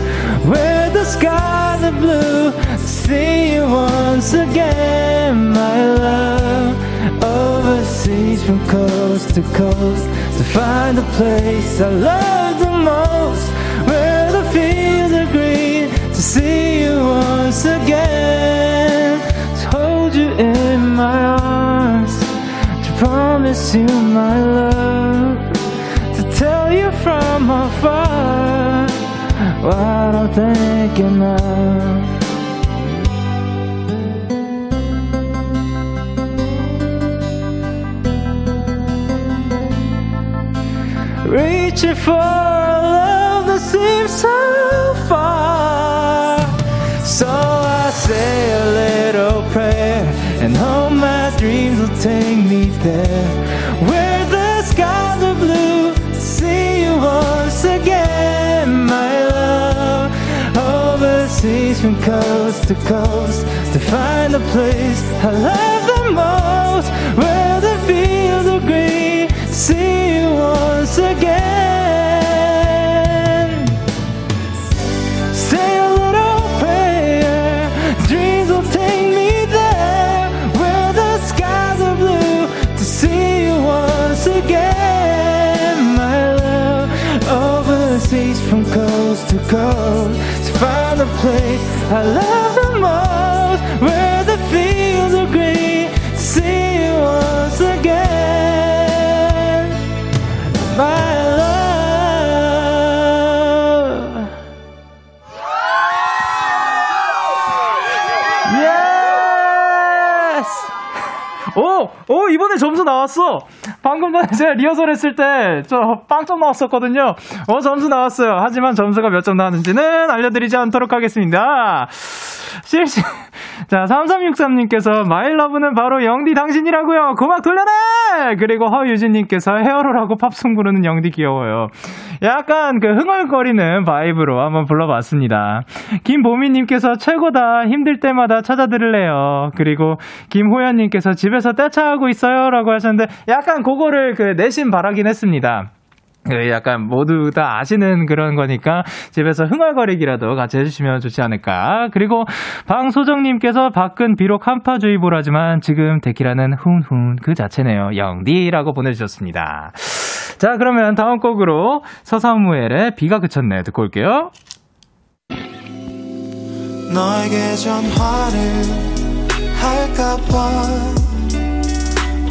where the skies are blue. See you once again, my love. Overseas from coast to coast to find the place I love the most, where the fields are green. To see you once again, to hold you in my arms, to promise you my love, to tell you from afar what I'm thinking of. Reaching for a love that seems so far. So I say a little prayer and hope my dreams will take me there, where the skies are blue. See you once again, my love. Overseas from coast to coast to find the place I love the most, See you once again. Say a little prayer, dreams will take me there, where the skies are blue. To see you once again, my love. Overseas from coast to coast to find the place I love 점수 나왔어! 방금 전에 제가 리허설 했을 때, 저 빵점 나왔었거든요. 어, 점수 나왔어요. 하지만 점수가 몇 점 나왔는지는 알려드리지 않도록 하겠습니다. 실시, 자, 3363님께서, 마일러브는 바로 영디 당신이라고요 고막 돌려내! 그리고 허유진님께서 헤어로라고 팝송 부르는 영디 귀여워요. 약간 그 흥얼거리는 바이브로 한번 불러봤습니다. 김보미님께서 최고다. 힘들 때마다 찾아 들을래요. 그리고 김호연님께서 집에서 떼차하고 있어요. 라고 하셨는데 약간 그거를 그 내심 바라긴 했습니다. 그 약간 모두 다 아시는 그런 거니까 집에서 흥얼거리기라도 같이 해주시면 좋지 않을까. 그리고 방소정님께서 밖은 비록 한파주의보라지만 지금 데키라는 훈훈 그 자체네요. 영디라고 보내주셨습니다. 자 그러면 다음 곡으로 서사무엘의 비가 그쳤네 듣고 올게요. 너에게 전화를 할까봐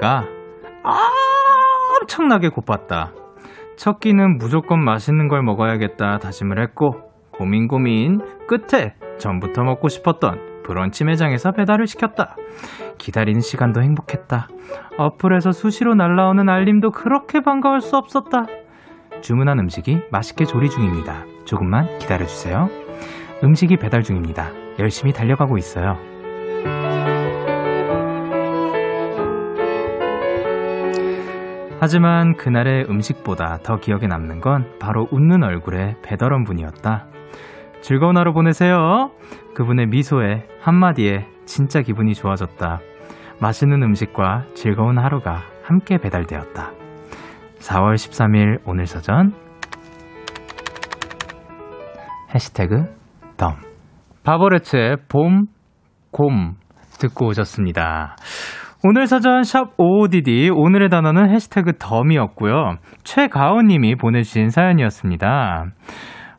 배가 엄청나게 고팠다. 첫 끼는 무조건 맛있는 걸 먹어야겠다 다짐을 했고 고민 고민 끝에 전부터 먹고 싶었던 브런치 매장에서 배달을 시켰다. 기다리는 시간도 행복했다. 어플에서 수시로 날라오는 알림도 그렇게 반가울 수 없었다. 주문한 음식이 맛있게 조리 중입니다. 조금만 기다려주세요. 음식이 배달 중입니다. 열심히 달려가고 있어요. 하지만 그날의 음식보다 더 기억에 남는 건 바로 웃는 얼굴의 배달원 분이었다. 즐거운 하루 보내세요. 그분의 미소에 한마디에 진짜 기분이 좋아졌다. 맛있는 음식과 즐거운 하루가 함께 배달되었다. 4월 13일 오늘 사전 해시태그 덤 바버레츠의 봄, 곰 듣고 오셨습니다. 오늘 사전 샵 OODD 오늘의 단어는 해시태그 덤이었고요. 최가온님이 보내주신 사연이었습니다.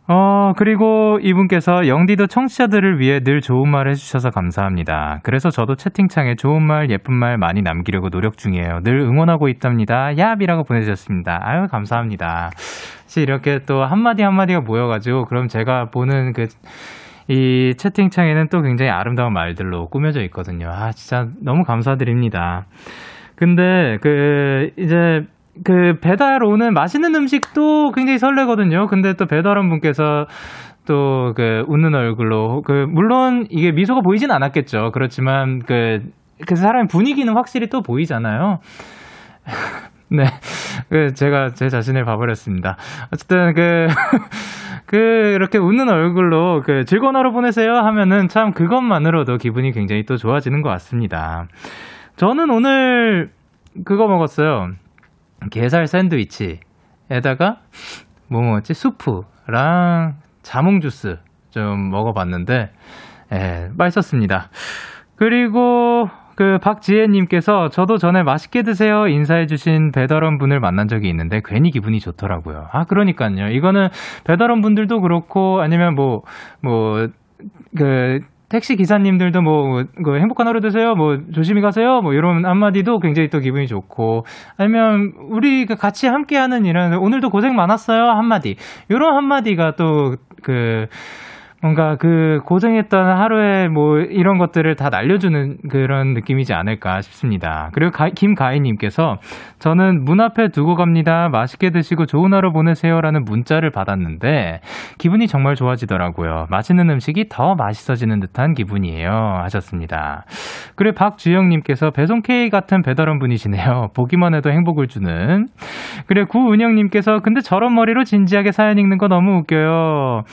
어, 그리고 이분께서 영디도 청취자들을 위해 늘 좋은 말 해주셔서 감사합니다. 그래서 저도 채팅창에 좋은 말, 예쁜 말 많이 남기려고 노력 중이에요. 늘 응원하고 있답니다. 얍이라고 보내주셨습니다. 아유, 감사합니다. 이렇게 또 한마디 한마디가 모여가지고, 그럼 제가 보는 그, 이 채팅창에는 또 굉장히 아름다운 말들로 꾸며져 있거든요. 아, 진짜 너무 감사드립니다. 근데, 그, 이제, 그 배달 오는 맛있는 음식도 굉장히 설레거든요. 근데 또 배달원 분께서 또 그 웃는 얼굴로 그 물론 이게 미소가 보이진 않았겠죠. 그렇지만 그그 사람의 분위기는 확실히 또 보이잖아요. 네. 그 제가 제 자신을 봐버렸습니다. 어쨌든 그 그 이렇게 웃는 얼굴로 그 즐거운 하루 보내세요 하면은 참 그것만으로도 기분이 굉장히 또 좋아지는 것 같습니다. 저는 오늘 그거 먹었어요. 게살 샌드위치에다가 뭐 먹었지? 수프랑 자몽 주스 좀 먹어봤는데 예, 맛있었습니다. 그리고 그 박지혜님께서 저도 전에 맛있게 드세요 인사해주신 배달원 분을 만난 적이 있는데 괜히 기분이 좋더라고요. 아 그러니까요. 이거는 배달원 분들도 그렇고 아니면 뭐 뭐 그 택시 기사님들도 뭐, 그 행복한 하루 되세요. 뭐, 조심히 가세요. 뭐, 이런 한마디도 굉장히 또 기분이 좋고, 아니면, 우리 그 같이 함께하는 일은, 오늘도 고생 많았어요. 한마디. 이런 한마디가 또, 그, 뭔가 그 고생했던 하루에 뭐 이런 것들을 다 날려주는 그런 느낌이지 않을까 싶습니다. 그리고 가, 김가희님께서 저는 문 앞에 두고 갑니다. 맛있게 드시고 좋은 하루 보내세요라는 문자를 받았는데 기분이 정말 좋아지더라고요. 맛있는 음식이 더 맛있어지는 듯한 기분이에요. 하셨습니다. 그리고 박주영님께서 배송 K 같은 배달원 분이시네요. 보기만 해도 행복을 주는. 그리고 구은영님께서 근데 저런 머리로 진지하게 사연 읽는 거 너무 웃겨요.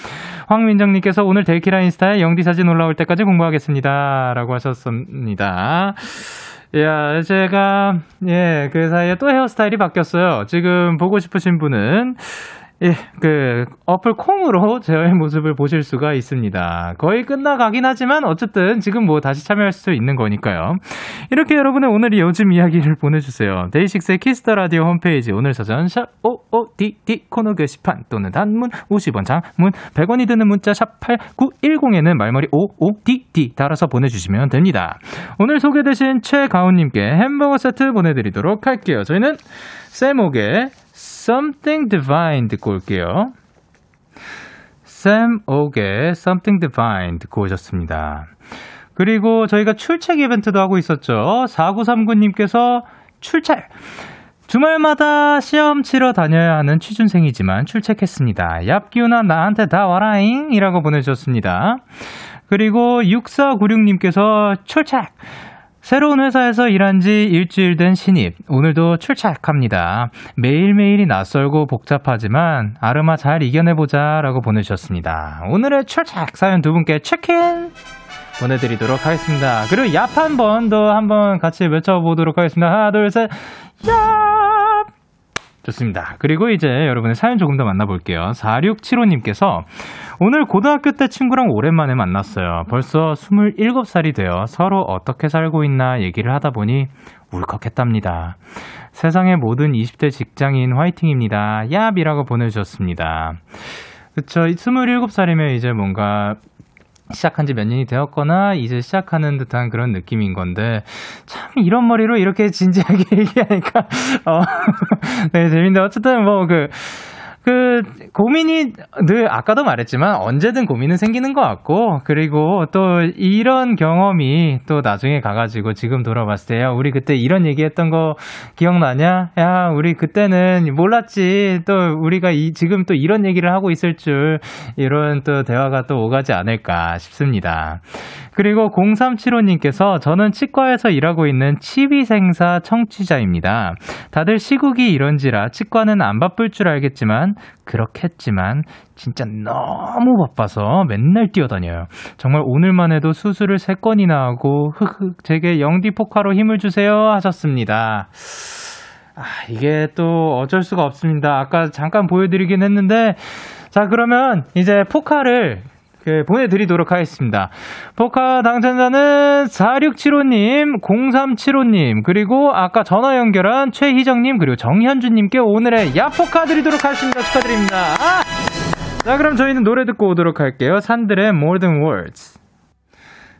황민정님께서 오늘 데이키라 인스타에 영디 사진 올라올 때까지 공부하겠습니다. 라고 하셨습니다. 야, 제가, 예, 그 사이에 또 헤어스타일이 바뀌었어요. 지금 보고 싶으신 분은, 예, 그, 어플 콩으로 저의 모습을 보실 수가 있습니다. 거의 끝나가긴 하지만, 어쨌든 지금 뭐 다시 참여할 수 있는 거니까요. 이렇게 여러분의 오늘이 요즘 이야기를 보내주세요. 데이식스의 Kiss the Radio 홈페이지 오늘 사전 샵 OODD 코너 게시판 또는 단문 50원 장문 100원이 드는 문자 샵 8910에는 말머리 OODD 달아서 보내주시면 됩니다. 오늘 소개되신 최가온님께 햄버거 세트 보내드리도록 할게요. 저희는 샘 옥의 Something Divine 듣고 올게요. 샘 옥의 Something Divine 듣고 오셨습니다. 그리고 저희가 출첵 이벤트도 하고 있었죠. 4939님께서 출첵! 주말마다 시험 치러 다녀야 하는 취준생이지만 출첵했습니다. 얍기우나 나한테 다 와라잉! 이라고 보내주셨습니다. 그리고 6496님께서 출첵! 새로운 회사에서 일한 지 일주일 된 신입. 오늘도 출첵합니다. 매일매일이 낯설고 복잡하지만 아르마 잘 이겨내보자 라고 보내주셨습니다. 오늘의 출첵 사연 두 분께 체크인! 보내드리도록 하겠습니다. 그리고 얍 한 번 더 한번 같이 외쳐보도록 하겠습니다. 하나, 둘, 셋, 얍! 좋습니다. 그리고 이제 여러분의 사연 조금 더 만나볼게요. 4675님께서 오늘 고등학교 때 친구랑 오랜만에 만났어요. 벌써 27살이 되어 서로 어떻게 살고 있나 얘기를 하다 보니 울컥했답니다. 세상의 모든 20대 직장인 화이팅입니다. 얍이라고 보내주셨습니다. 그쵸. 27살이면 이제 뭔가 시작한 지 몇 년이 되었거나 이제 시작하는 듯한 그런 느낌인 건데 참 이런 머리로 이렇게 진지하게 얘기하니까 어, 네 재밌는데 어쨌든 뭐그 그 고민이 늘 아까도 말했지만 언제든 고민은 생기는 것 같고 그리고 또 이런 경험이 또 나중에 가가지고 지금 돌아봤을 때야 우리 그때 이런 얘기했던 거 기억나냐? 야 우리 그때는 몰랐지 또 우리가 이 지금 또 이런 얘기를 하고 있을 줄 이런 또 대화가 또 오가지 않을까 싶습니다. 그리고 0375님께서 저는 치과에서 일하고 있는 치위생사 청취자입니다. 다들 시국이 이런지라 치과는 안 바쁠 줄 알겠지만 그렇겠지만 진짜 너무 바빠서 맨날 뛰어다녀요. 정말 오늘만 해도 수술을 3건이나 하고 흑흑 제게 영디 포카로 힘을 주세요 하셨습니다. 아, 이게 또 어쩔 수가 없습니다. 아까 잠깐 보여드리긴 했는데 자 그러면 이제 포카를 그 보내드리도록 하겠습니다. 포카 당첨자는 4675님, 0375님, 그리고 아까 전화 연결한 최희정님, 그리고 정현주님께 오늘의 야포카 드리도록 하겠습니다. 축하드립니다. 아! 자, 그럼 저희는 노래 듣고 오도록 할게요. 산들의 More Than Words.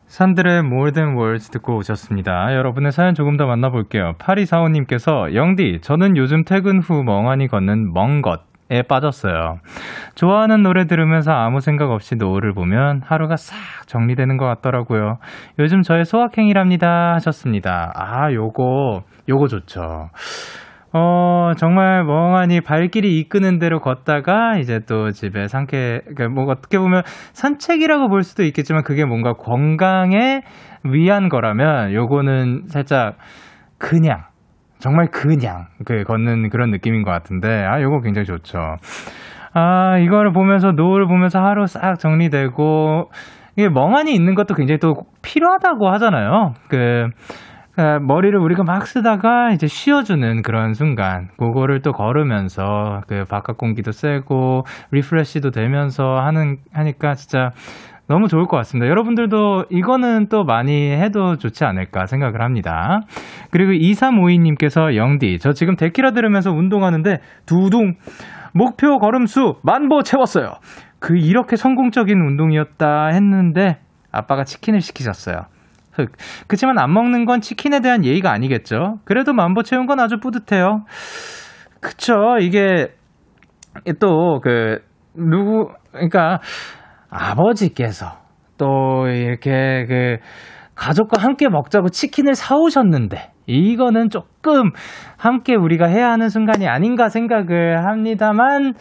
산들의 More Than Words 듣고 오셨습니다. 여러분의 사연 조금 더 만나볼게요. 8245님께서 영디, 저는 요즘 퇴근 후 멍하니 걷는 멍 것. 에 빠졌어요. 좋아하는 노래 들으면서 아무 생각 없이 노을을 보면 하루가 싹 정리되는 것 같더라고요. 요즘 저의 소확행이랍니다 하셨습니다. 아, 요거, 요거 좋죠. 어, 정말 멍하니 발길이 이끄는 대로 걷다가 이제 또 집에 상쾌, 그러니까 뭐 어떻게 보면 산책이라고 볼 수도 있겠지만 그게 뭔가 건강에 위한 거라면 요거는 살짝 그냥 정말 그냥 그 걷는 그런 느낌인 것 같은데 아 요거 굉장히 좋죠. 아 이거를 보면서 노을 보면서 하루 싹 정리되고 이게 멍하니 있는 것도 굉장히 또 필요하다고 하잖아요. 그그 머리를 우리가 막 쓰다가 이제 쉬어주는 그런 순간, 그거를 또 걸으면서 그 바깥 공기도 쐬고 refresh도 되면서 하는 하니까 진짜 너무 좋을 것 같습니다. 여러분들도 이거는 또 많이 해도 좋지 않을까 생각을 합니다. 그리고 2352님께서 영디, 저 지금 데키라 들으면서 운동하는데 두둥 목표 걸음수 만보 채웠어요. 그 이렇게 성공적인 운동이었다 했는데 아빠가 치킨을 시키셨어요. 흑. 그치만 안 먹는 건 치킨에 대한 예의가 아니겠죠. 그래도 만보 채운 건 아주 뿌듯해요. 그쵸. 이게 또 그 누구 그러니까 아버지께서 또 이렇게 그 가족과 함께 먹자고 치킨을 사오셨는데 이거는 조금 함께 우리가 해야 하는 순간이 아닌가 생각을 합니다만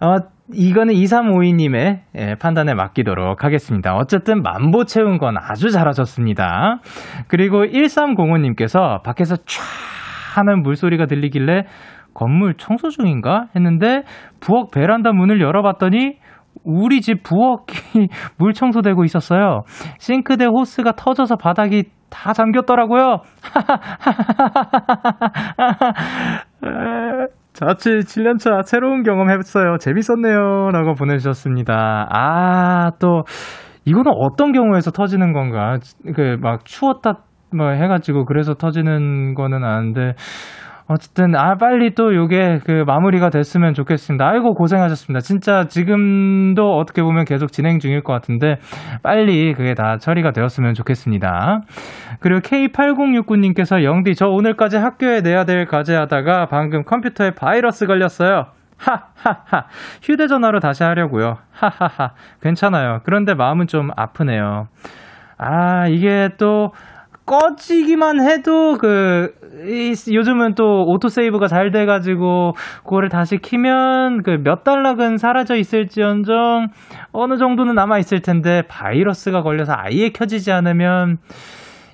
어 이거는 2352님의 예, 판단에 맡기도록 하겠습니다. 어쨌든 만보 채운 건 아주 잘하셨습니다. 그리고 1305님께서 밖에서 촤 하는 물소리가 들리길래 건물 청소 중인가 했는데 부엌 베란다 문을 열어봤더니 우리 집 부엌이 물 청소되고 있었어요. 싱크대 호스가 터져서 바닥이 다 잠겼더라고요. 자취 7년차 새로운 경험 했어요. 재밌었네요. 라고 보내주셨습니다. 아, 또, 이거는 어떤 경우에서 터지는 건가? 그, 막 추웠다, 뭐 해가지고 그래서 터지는 거는 아는데, 어쨌든 아 빨리 또 요게 그 마무리가 됐으면 좋겠습니다. 아이고 고생하셨습니다. 진짜 지금도 어떻게 보면 계속 진행 중일 것 같은데 빨리 그게 다 처리가 되었으면 좋겠습니다. 그리고 K8069님께서 영디 저 오늘까지 학교에 내야 될 과제하다가 방금 컴퓨터에 바이러스 걸렸어요. 하하하 휴대전화로 다시 하려고요. 하하하 괜찮아요. 그런데 마음은 좀 아프네요. 아 이게 또 꺼지기만 해도 그 이, 요즘은 또 오토세이브가 잘 돼가지고 그거를 다시 키면 그 몇 달락은 사라져 있을지언정 어느 정도는 남아 있을 텐데 바이러스가 걸려서 아예 켜지지 않으면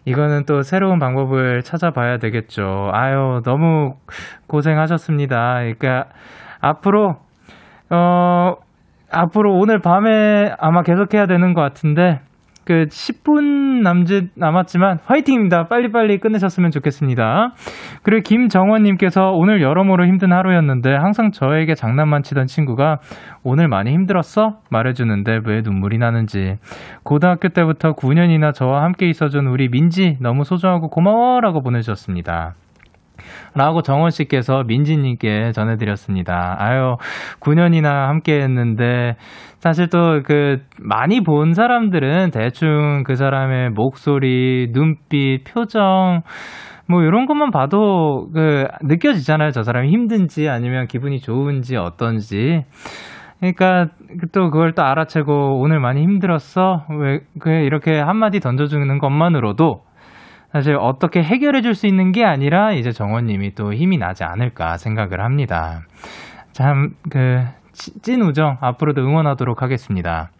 이거는 또 새로운 방법을 찾아봐야 되겠죠. 아유 너무 고생하셨습니다. 그러니까 앞으로 어 앞으로 오늘 밤에 아마 계속해야 되는 것 같은데 그 10분 남짓 남았지만 화이팅입니다. 빨리빨리 끝내셨으면 좋겠습니다. 그리고 김정원님께서 오늘 여러모로 힘든 하루였는데 항상 저에게 장난만 치던 친구가 오늘 많이 힘들었어? 말해주는데 왜 눈물이 나는지. 고등학교 때부터 9년이나 저와 함께 있어준 우리 민지 너무 소중하고 고마워 라고 보내주셨습니다. 라고 정원 씨께서 민지님께 전해드렸습니다. 아유, 9년이나 함께 했는데, 사실 또 그, 많이 본 사람들은 대충 그 사람의 목소리, 눈빛, 표정, 뭐 이런 것만 봐도 그 느껴지잖아요. 저 사람이 힘든지 아니면 기분이 좋은지 어떤지. 그러니까 또 그걸 또 알아채고 오늘 많이 힘들었어. 왜 그냥 이렇게 한마디 던져주는 것만으로도 사실 어떻게 해결해 줄 수 있는 게 아니라 이제 정원님이 또 힘이 나지 않을까 생각을 합니다. 참, 그, 치- 찐 우정 앞으로도 응원하도록 하겠습니다.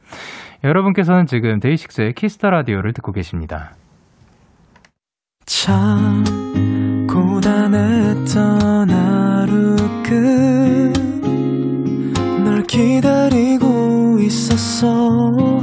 여러분께서는 지금 데이식스의 Kiss the Radio를 듣고 계십니다. 참 고단했던 하루 끝 널 기다리고 있었어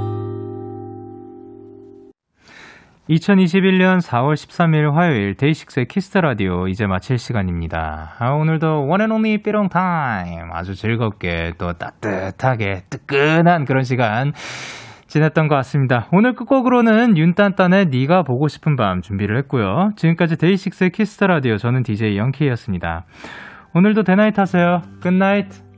2021년 4월 13일 화요일 데이식스의 Kiss the Radio 이제 마칠 시간입니다. 아, 오늘도 one and only 삐롱 타임 아주 즐겁게 또 따뜻하게 뜨끈한 그런 시간 지냈던 것 같습니다. 오늘 끝곡으로는 윤딴딴의 네가 보고 싶은 밤 준비를 했고요. 지금까지 데이식스의 Kiss the Radio 저는 DJ 영케이였습니다. 오늘도 대나잇 하세요. 굿나잇.